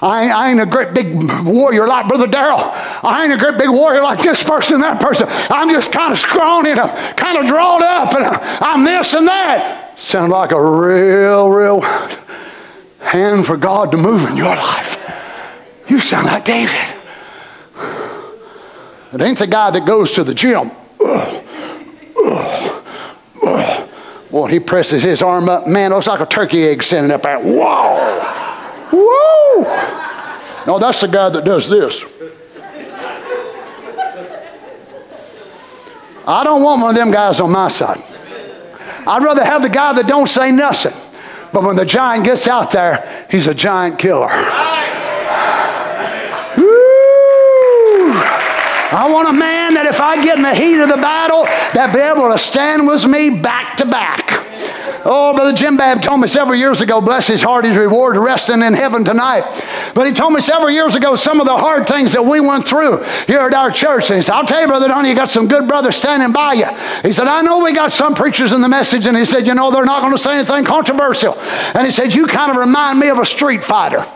I, I ain't a great big warrior like Brother Darrell. I ain't a great big warrior like this person, that person. I'm just kind of scrawny and kind of drawn up and I'm this and that. Sound like a real, real hand for God to move in your life. You sound like David. It ain't the guy that goes to the gym. Boy, he presses his arm up. Man, looks like a turkey egg standing up there. Whoa! Whoa! No, that's the guy that does this. I don't want one of them guys on my side. I'd rather have the guy that don't say nothing. But when the giant gets out there, he's a giant killer. I want a man that if I get in the heat of the battle, that be able to stand with me back to back. Oh, Brother Jim Babb told me several years ago, bless his heart, his reward resting in heaven tonight. But he told me several years ago some of the hard things that we went through here at our church. And he said, I'll tell you, Brother Donnie, you got some good brothers standing by you. He said, I know we got some preachers in the message. And he said, you know, they're not going to say anything controversial. And he said, you kind of remind me of a street fighter.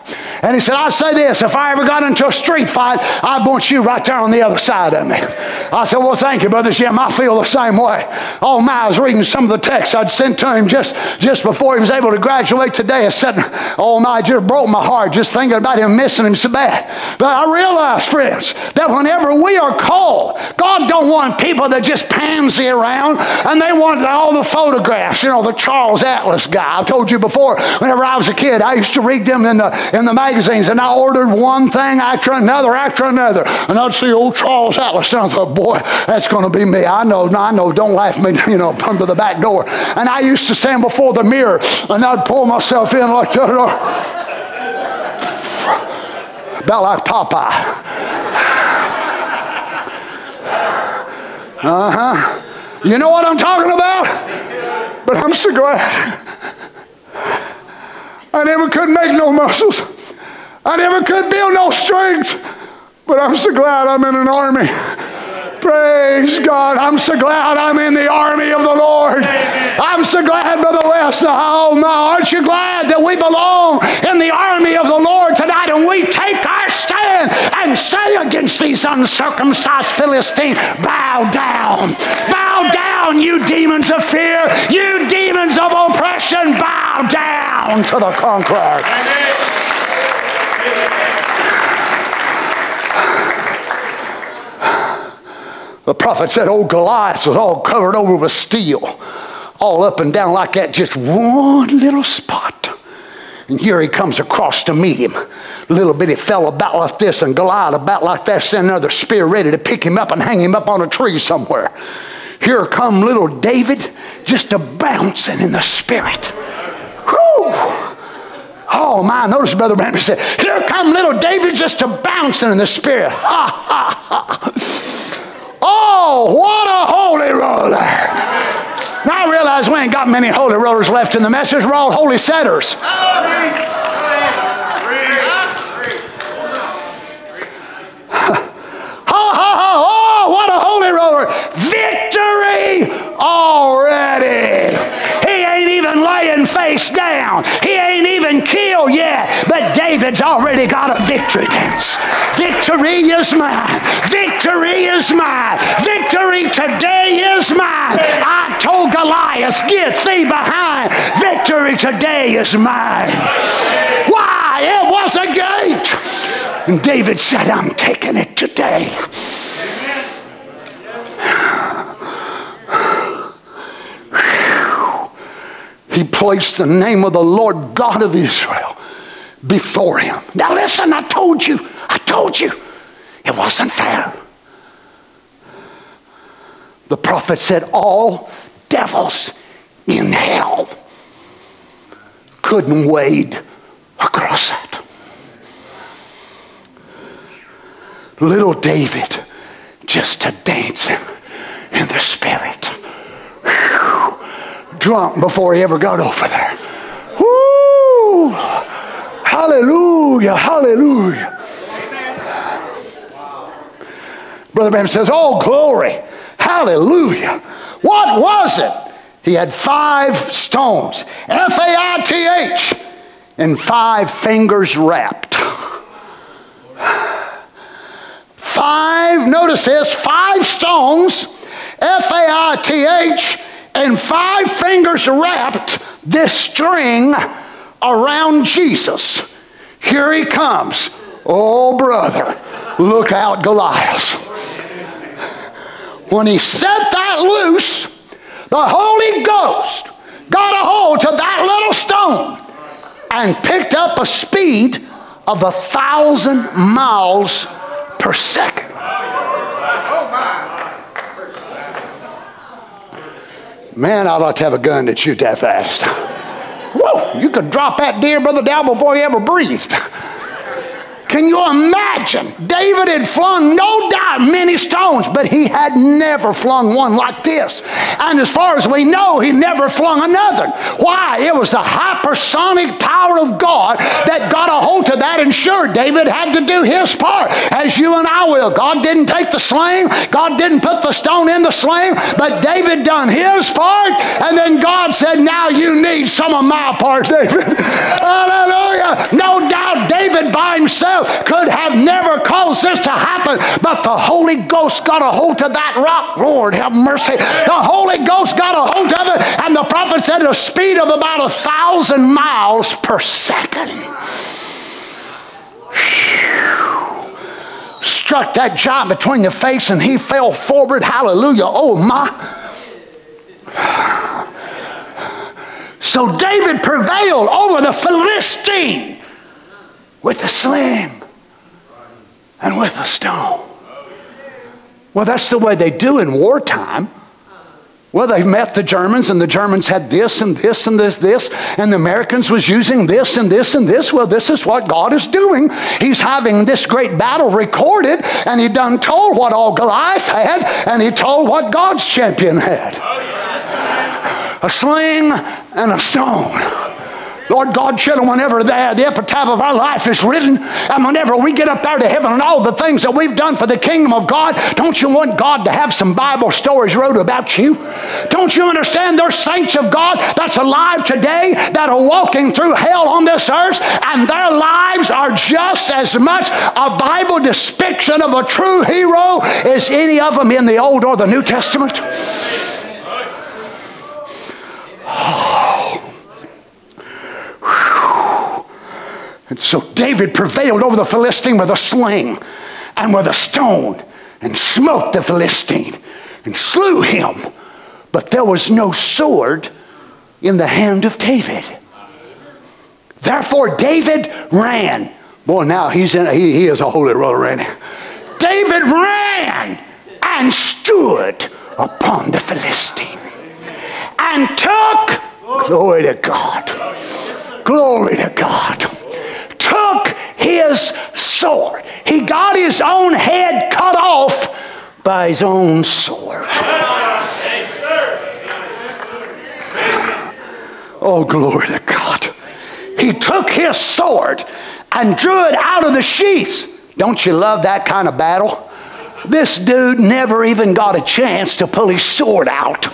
And he said, I'd say this, if I ever got into a street fight, I'd want you right there on the other side of me. I said, well, thank you, Brother Jim. I feel the same way. Oh, my, I was reading some of the texts I'd sent to him just just, just before he was able to graduate today. I said, oh my, just broke my heart just thinking about him missing him so bad. But I realize, friends, that whenever we are called, God don't want people that just pansy around and they want all the photographs. You know, the Charles Atlas guy. I told you before, whenever I was a kid, I used to read them in the, in the magazines and I ordered one thing after another after another. And I'd see old Charles Atlas and I thought, boy, that's going to be me. I know, I know, don't laugh me, you know, come to the back door. And I used to stand before the mirror and I'd pull myself in like that. About like Popeye. Uh huh. You know what I'm talking about? But I'm so glad. I never could make no muscles. I never could build no strength. But I'm so glad I'm in an army Praise God. I'm so glad I'm in the army of the Lord. I'm so glad, Brother West. Oh, my, aren't you glad that we belong in the army of the Lord tonight and we take our stand and say against these uncircumcised Philistines, bow down. Bow down, you demons of fear. You demons of oppression, bow down to the conqueror. The prophet said, old Goliath was all covered over with steel, all up and down like that, just one little spot. And here he comes across to meet him. Little bitty fell about like this, and Goliath about like that, sending another spear ready to pick him up and hang him up on a tree somewhere. Here come little David, just a bouncing in the spirit. Whew! Oh my, notice Brother Branham said, Here come little David just a bouncing in the spirit. Ha ha ha. Oh, what a holy roller. Now I realize we ain't got many holy rollers left in the message. We're all holy setters. Ha! Oh, what a holy roller! Victory already! Even laying face down. He ain't even killed yet. But David's already got a victory dance. Victory is mine. Victory is mine. Victory today is mine. I told Goliath, get thee behind. Victory today is mine. Why? It was a gate. And David said, I'm taking it today. He placed the name of the Lord God of Israel before him. Now listen, I told you, I told you, it wasn't fair. The prophet said, All devils in hell couldn't wade across that. Little David just a dancing in the spirit. Whew. Drunk before he ever got over there. Woo! Hallelujah, hallelujah. Brother Branham says, Oh, glory, hallelujah. What was it? He had five stones, F A I T H, and five fingers wrapped. Five, notice this, five stones, F A I T H, and five fingers wrapped this string around Jesus. Here he comes. Oh, brother, look out, Goliath. When he set that loose, the Holy Ghost got a hold to that little stone and picked up a speed of a thousand miles per second. Man, I'd like to have a gun that shoot that fast. Whoa, you could drop that deer brother down before he ever breathed. Can you imagine? David had flung, no doubt, many stones, but he had never flung one like this. And as far as we know, he never flung another. Why? It was the hypersonic power of God that got a hold to that, and sure, David had to do his part, as you and I will. God didn't take the sling, God didn't put the stone in the sling, but David done his part, and then God said, Now you need some of my part, David. Hallelujah. No doubt, David by himself could have never caused this to happen, but the Holy Ghost got a hold of that rock. Lord, have mercy. The Holy Ghost got a hold of it, and the prophet said at a speed of about a thousand miles per second. Struck that giant between the face, and he fell forward. Hallelujah. Oh, my. So David prevailed over the Philistine with a sling and with a stone. Well, that's the way they do in wartime. Well, they met the Germans, and the Germans had this and this and this, this, and the Americans was using this and this and this. Well, this is what God is doing. He's having this great battle recorded, and he done told what all Goliath had, and he told what God's champion had. A sling and a stone. Lord God, children, whenever the, the epitaph of our life is written, and whenever we get up there to heaven and all the things that we've done for the kingdom of God, don't you want God to have some Bible stories wrote about you? Don't you understand there's saints of God that's alive today that are walking through hell on this earth, and their lives are just as much a Bible depiction of a true hero as any of them in the Old or the New Testament? Oh. And so David prevailed over the Philistine with a sling and with a stone and smote the Philistine and slew him. But there was no sword in the hand of David. Therefore, David ran. Boy, now he's in, he, he is a holy roller, ain't he? David ran and stood upon the Philistine and took, glory to God, glory to God took his sword. He got his own head cut off by his own sword. Oh, glory to God. He took his sword and drew it out of the sheath. Don't you love that kind of battle? This dude never even got a chance to pull his sword out.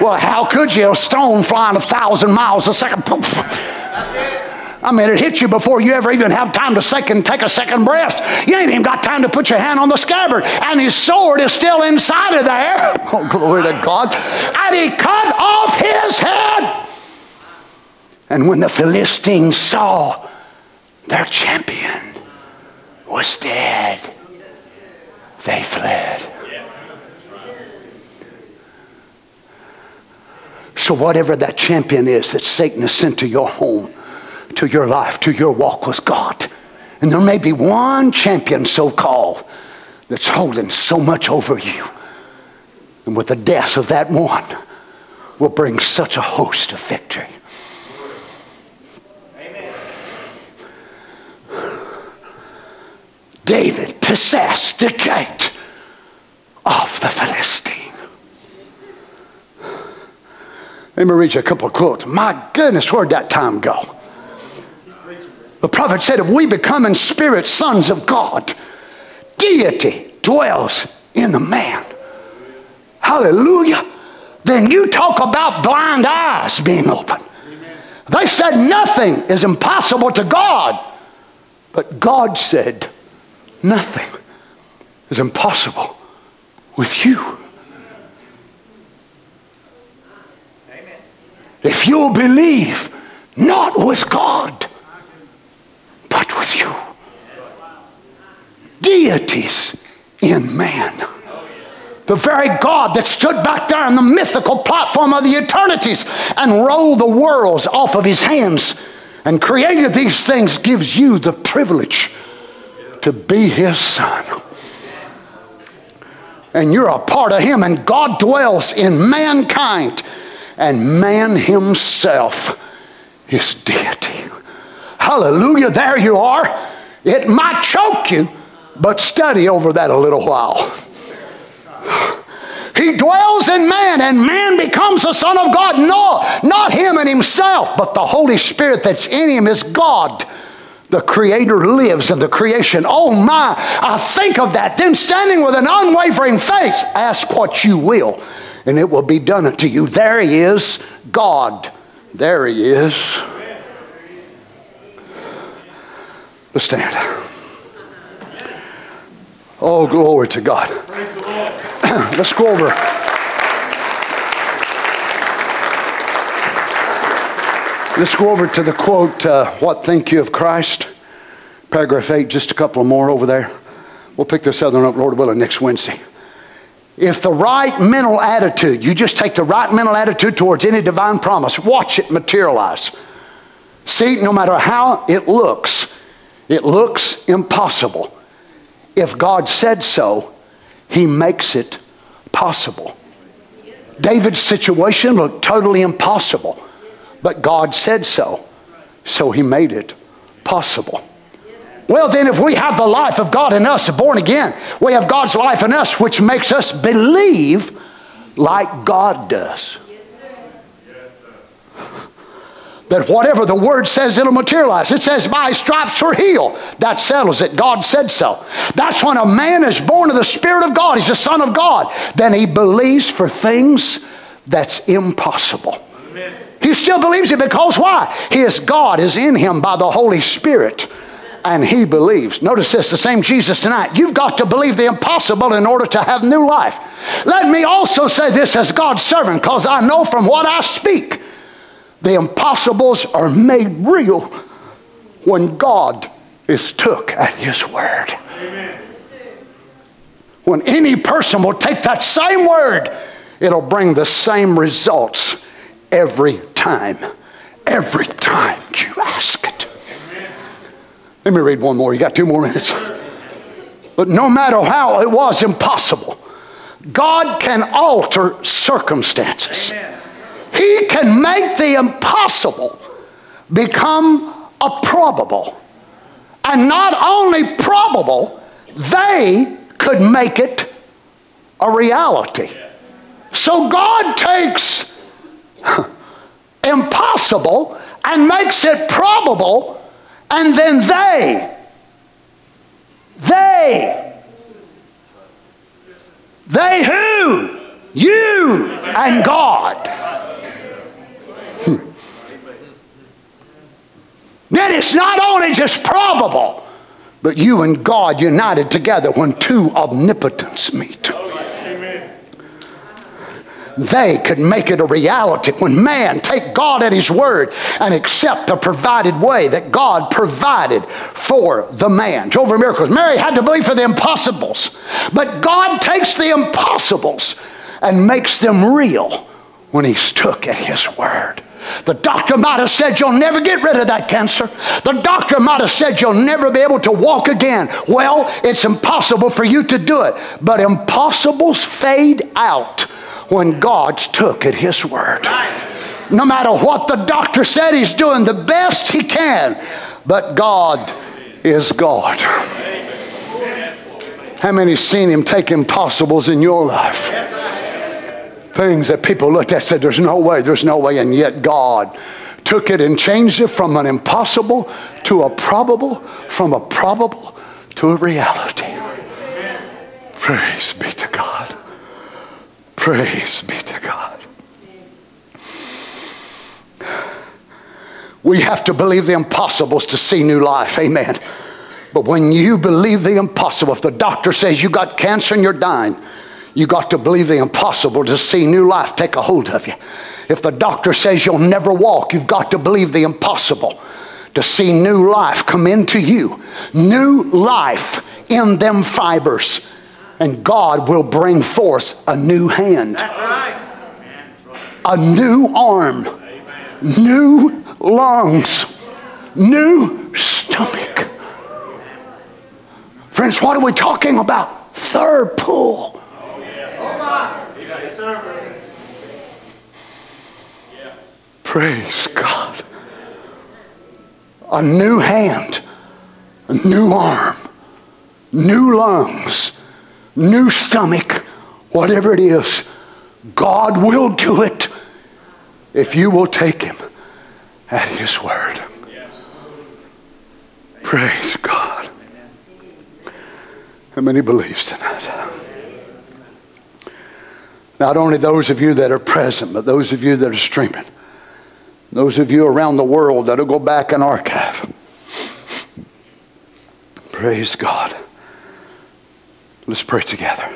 Well, how could you? A stone flying a thousand miles a second. I mean, it hits you before you ever even have time to second, take a second breath. You ain't even got time to put your hand on the scabbard. And his sword is still inside of there. Oh, glory to God. And he cut off his head. And when the Philistines saw their champion was dead, they fled. So, whatever that champion is that Satan has sent to your home, to your life, to your walk with God, and there may be one champion, so called, that's holding so much over you. And with the death of that one, will bring such a host of victory. Amen. David possessed the gate of the Philistine. Let me read you a couple of quotes. My goodness, where'd that time go? The prophet said, If we become in spirit sons of God, deity dwells in the man. Hallelujah. Then you talk about blind eyes being open. They said nothing is impossible to God, but God said nothing is impossible with you. if you'll believe, not with God, but with you. Deities in man. The very God that stood back there on the mythical platform of the eternities and rolled the worlds off of his hands and created these things gives you the privilege to be his son. And you're a part of him, and God dwells in mankind and man himself is deity. Hallelujah, there you are. It might choke you, but study over that a little while. He dwells in man, and man becomes the Son of God. No, not him and himself, but the Holy Spirit that's in him is God. The Creator lives in the creation. Oh my, I think of that. Then standing with an unwavering faith, ask what you will and it will be done unto you. There he is, God. There he is. Let's stand. Oh, glory to God. Let's go over. Let's go over to the quote, uh, What Think You of Christ? Paragraph 8, just a couple more over there. We'll pick this other one up, Lord willing, next Wednesday. If the right mental attitude, you just take the right mental attitude towards any divine promise, watch it materialize. See, no matter how it looks, it looks impossible. If God said so, He makes it possible. David's situation looked totally impossible, but God said so, so He made it possible. Well, then, if we have the life of God in us, born again, we have God's life in us, which makes us believe like God does. That whatever the word says, it'll materialize. It says, by stripes we're healed. That settles it. God said so. That's when a man is born of the Spirit of God, he's a son of God. Then he believes for things that's impossible. Amen. He still believes it because why? His God is in him by the Holy Spirit and he believes. Notice this the same Jesus tonight. You've got to believe the impossible in order to have new life. Let me also say this as God's servant, because I know from what I speak, the impossibles are made real when God is took at his word. Amen. When any person will take that same word, it'll bring the same results every time. Every time you ask it. Let me read one more. You got two more minutes. But no matter how it was impossible, God can alter circumstances. He can make the impossible become a probable. And not only probable, they could make it a reality. So God takes impossible and makes it probable and then they, they, they who? You and God. Hmm. Then it's not only just probable, but you and God united together when two omnipotents meet. They could make it a reality when man take God at his word and accept the provided way that God provided for the man. Jehovah miracles. Mary had to believe for the impossibles, but God takes the impossibles and makes them real when he's took at his word. The doctor might have said you'll never get rid of that cancer. The doctor might have said you'll never be able to walk again. Well, it's impossible for you to do it. But impossibles fade out when God's took at His word. No matter what the doctor said, he's doing the best he can. But God is God. How many seen him take impossibles in your life? Things that people looked at said, There's no way, there's no way. And yet God took it and changed it from an impossible to a probable, from a probable to a reality. Praise be to God. Praise be to God. We have to believe the impossibles to see new life. Amen. But when you believe the impossible, if the doctor says you got cancer and you're dying, you got to believe the impossible to see new life take a hold of you. If the doctor says you'll never walk, you've got to believe the impossible to see new life come into you. New life in them fibers. And God will bring forth a new hand, a new arm, new lungs, new stomach. Friends, what are we talking about? Third pull. Praise God. A new hand, a new arm, new lungs, new stomach, whatever it is, God will do it if you will take Him at His word. Praise God. How many believes tonight? Not only those of you that are present, but those of you that are streaming. Those of you around the world that'll go back and archive. Praise God. Let's pray together.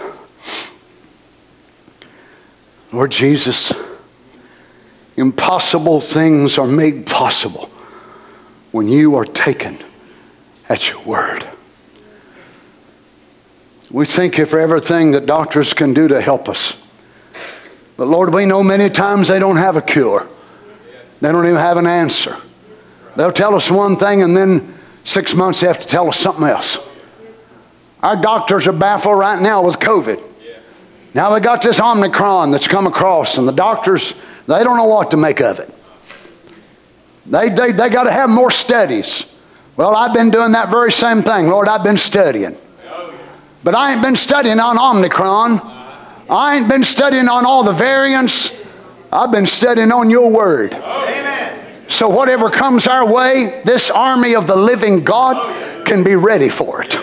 Lord Jesus, impossible things are made possible when you are taken at your word. We thank you for everything that doctors can do to help us. But Lord, we know many times they don't have a cure. They don't even have an answer. They'll tell us one thing and then six months they have to tell us something else. Our doctors are baffled right now with COVID. Now we got this Omicron that's come across, and the doctors, they don't know what to make of it. They, they, they got to have more studies. Well, I've been doing that very same thing. Lord, I've been studying. But I ain't been studying on Omicron. I ain't been studying on all the variants. I've been studying on your word. Amen. So whatever comes our way, this army of the living God can be ready for it.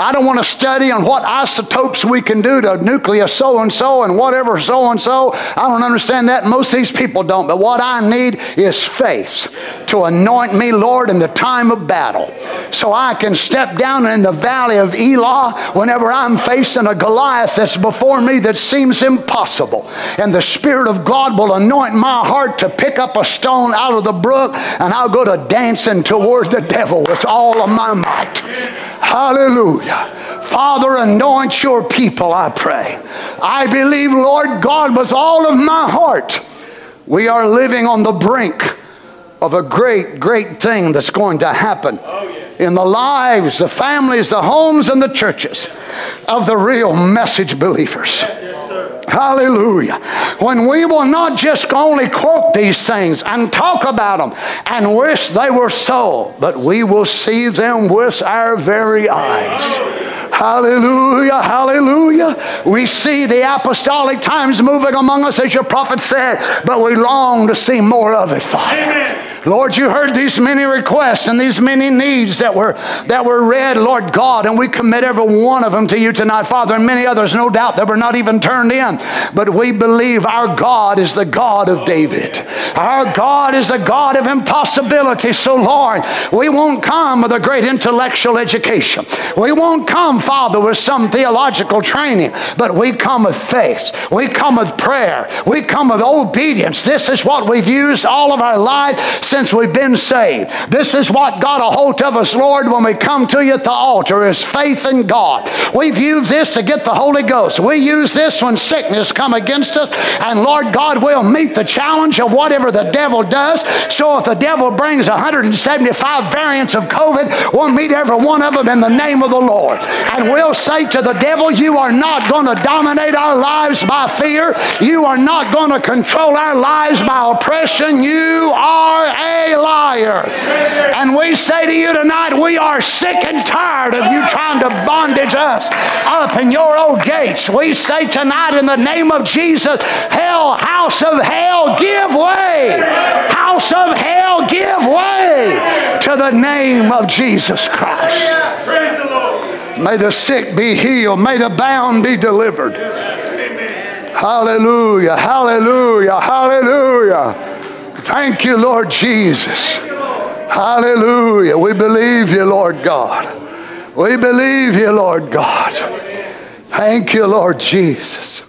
I don't want to study on what isotopes we can do to nucleus so and so and whatever so and so. I don't understand that. Most of these people don't. But what I need is faith to anoint me, Lord, in the time of battle. So I can step down in the valley of Elah whenever I'm facing a Goliath that's before me that seems impossible. And the Spirit of God will anoint my heart to pick up a stone out of the brook and I'll go to dancing towards the devil with all of my might. Hallelujah. Father, anoint your people, I pray. I believe, Lord God, with all of my heart, we are living on the brink of a great, great thing that's going to happen in the lives, the families, the homes, and the churches of the real message believers. Hallelujah. When we will not just only quote these things and talk about them and wish they were so, but we will see them with our very eyes. Hallelujah, hallelujah. We see the apostolic times moving among us, as your prophet said, but we long to see more of it, Father. Amen. Lord, you heard these many requests and these many needs that were that were read, Lord God, and we commit every one of them to you tonight, Father, and many others, no doubt, that were not even turned in. But we believe our God is the God of David. Our God is the God of impossibility. So, Lord, we won't come with a great intellectual education. We won't come, Father, with some theological training, but we come with faith. We come with prayer. We come with obedience. This is what we've used all of our life since we've been saved. This is what got a hold of us, Lord, when we come to you at the altar is faith in God. We've used this to get the Holy Ghost. We use this when sickness come against us, and Lord God will meet the challenge of whatever the devil does. So if the devil brings 175 variants of COVID, we'll meet every one of them in the name of the Lord. And we'll say to the devil, You are not going to dominate our lives by fear. You are not going to control our lives by oppression. You are a liar. And we say to you tonight, we are sick and tired of you trying to bondage us up in your old gates. We say tonight in the name of Jesus, hell, house of hell, give way. House of hell, give way to the name of Jesus Christ. May the sick be healed. May the bound be delivered. Hallelujah, hallelujah, hallelujah. Thank you, Lord Jesus. Hallelujah. We believe you, Lord God. We believe you, Lord God. Thank you, Lord Jesus.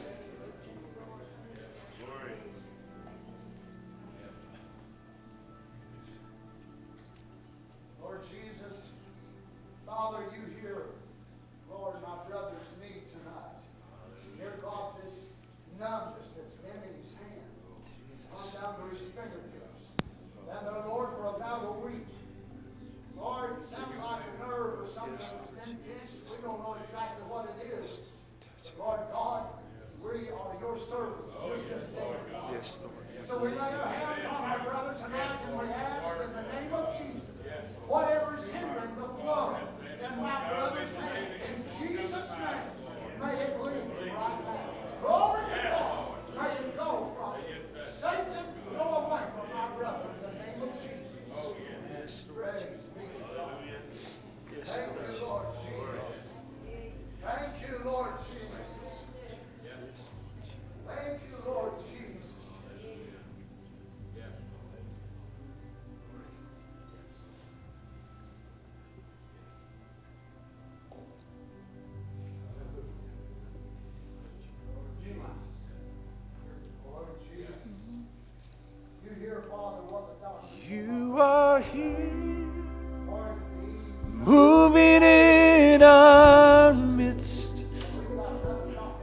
Worship you.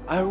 Are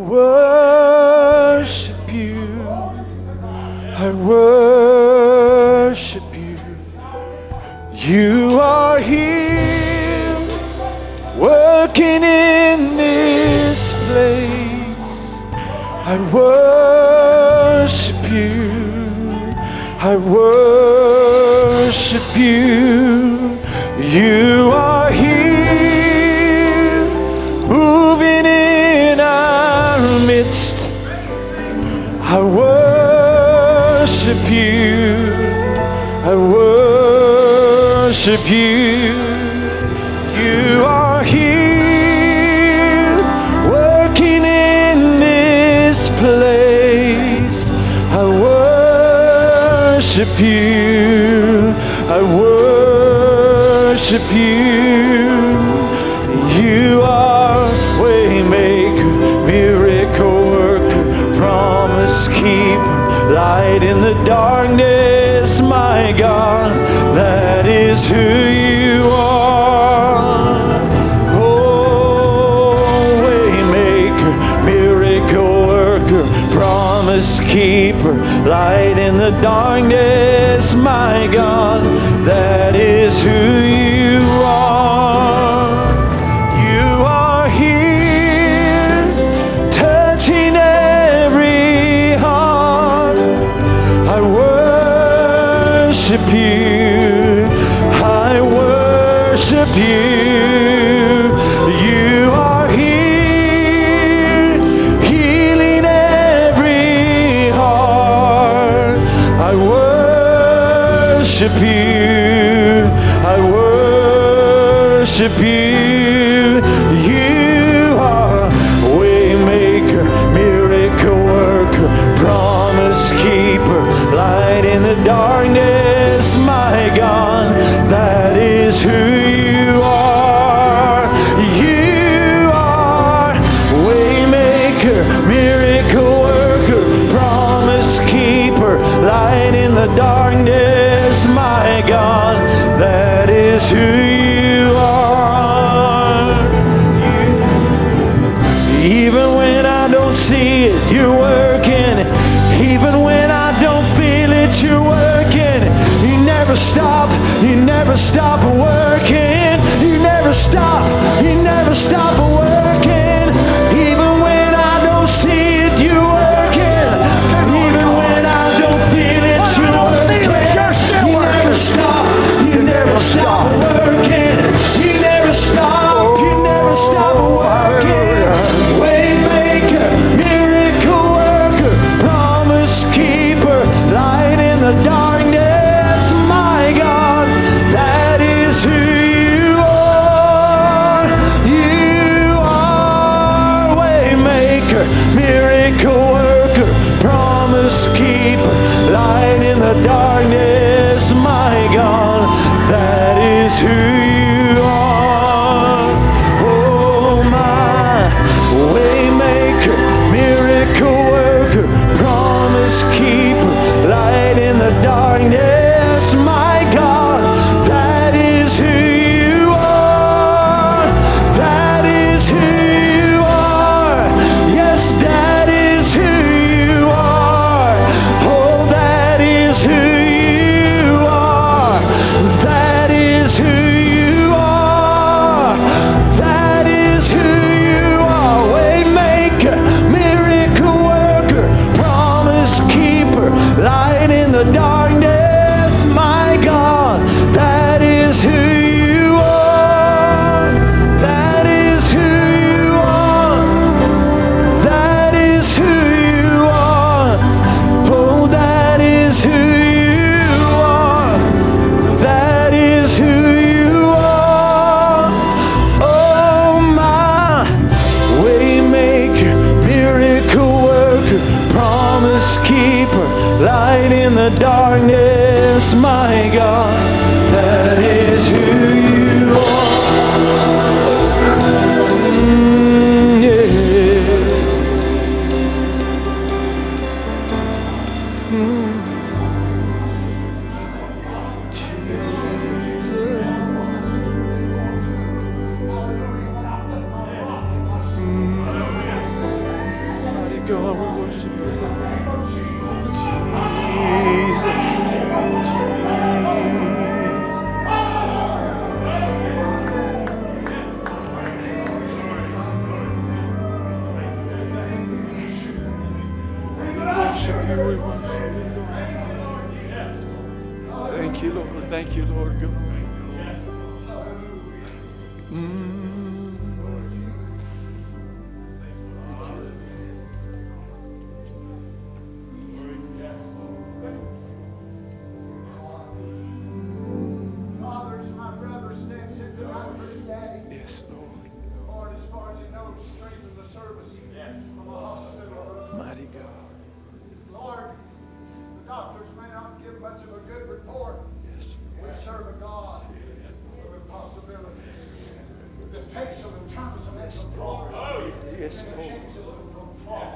Yes, Lord.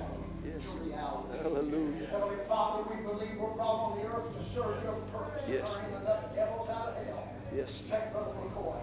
Yes. Hallelujah. Heavenly Father, we believe we're brought on the earth to serve your purpose yes. and bring enough devils out of hell. Yes. Take Brother McCoy.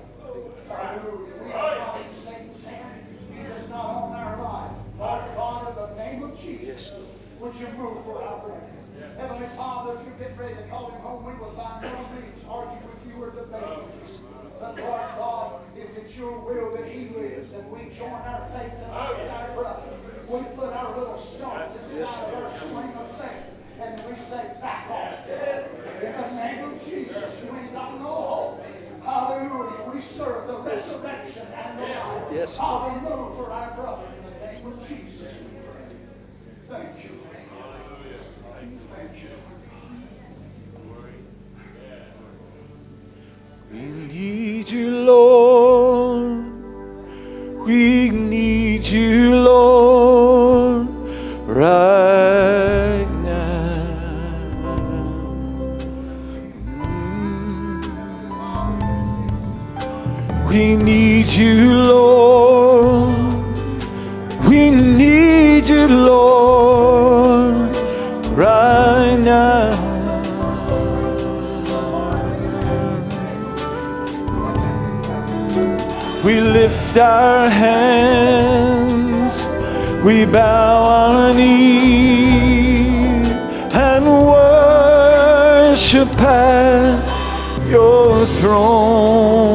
Hallelujah. We are not in Satan's hand. He does not own our life. But God, in the name of Jesus, yes. would you move for our brethren? Yes. Heavenly Father, if you get ready to call him home, we will by no means argue with you or debate with you. But Lord God, if it's your will that he lives, and we join our faith tonight with our brother, we put our little stones inside of our swing of faith, and we say, back off death. In the name of Jesus, we got no hope. Hallelujah. We serve the resurrection and the life. Yes. Hallelujah for our brother. In the name of Jesus, we pray. Thank you. Thank you. We need you, Lord. We need you, Lord, right now. Mm. We need you, Lord. our hands, we bow our knees and worship at your throne.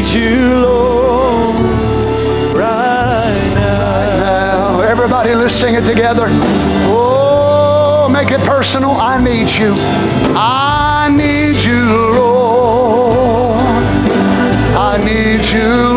need you, Lord, right now. Now. Everybody, let's sing it together. Oh, make it personal. I need you. I need you, Lord. I need you,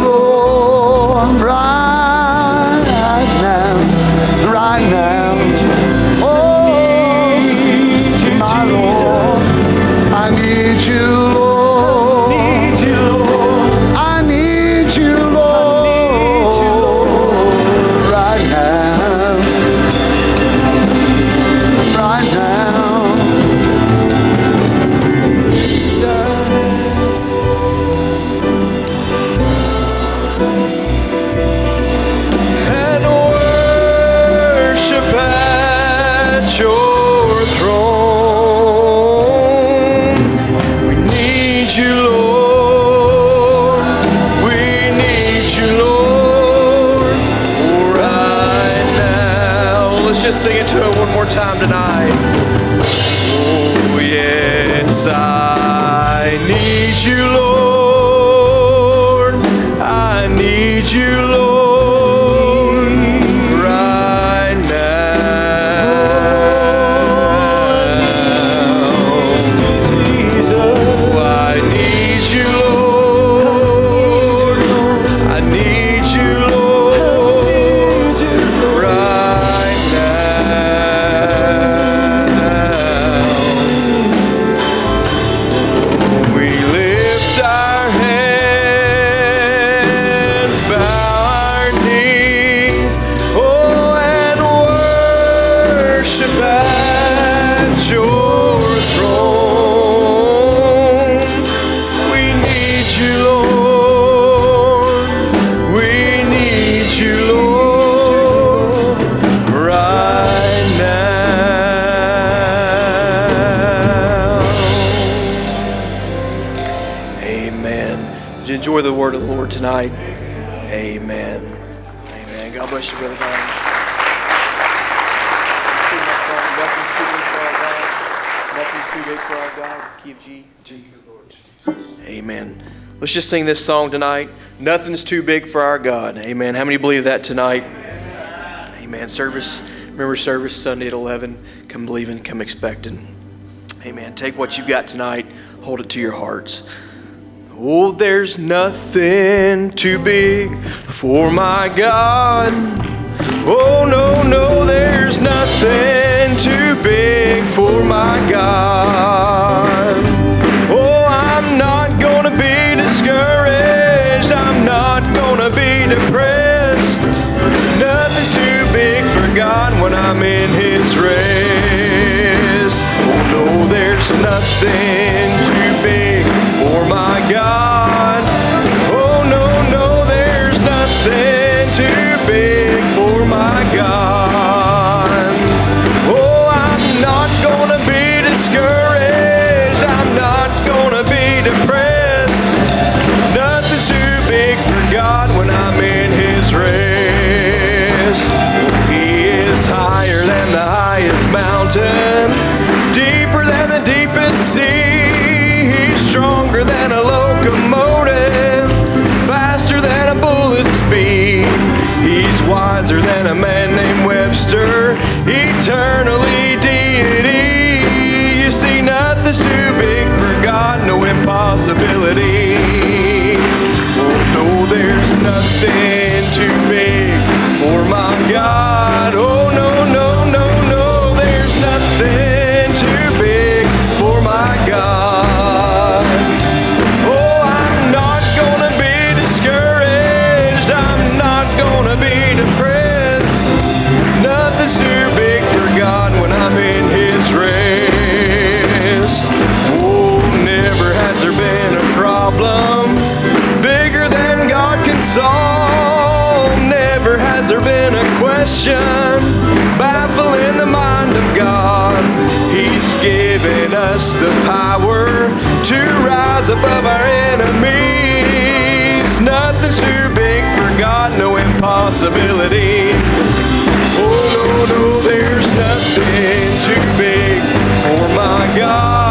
Let's just sing this song tonight. Nothing's too big for our God. Amen. How many believe that tonight? Amen. Amen. Service, remember service Sunday at 11. Come believing, come expecting. Amen. Take what you've got tonight, hold it to your hearts. Oh, there's nothing too big for my God. Oh, no, no, there's nothing too big for my God. I'm in his rest. Oh, no, there's nothing. Webster, eternally deity. You see, nothing's too big for God, no impossibility. Oh, no, there's nothing too big. question, baffling the mind of God. He's given us the power to rise above our enemies. Nothing's too big for God, no impossibility. Oh, no, no, there's nothing too big for my God.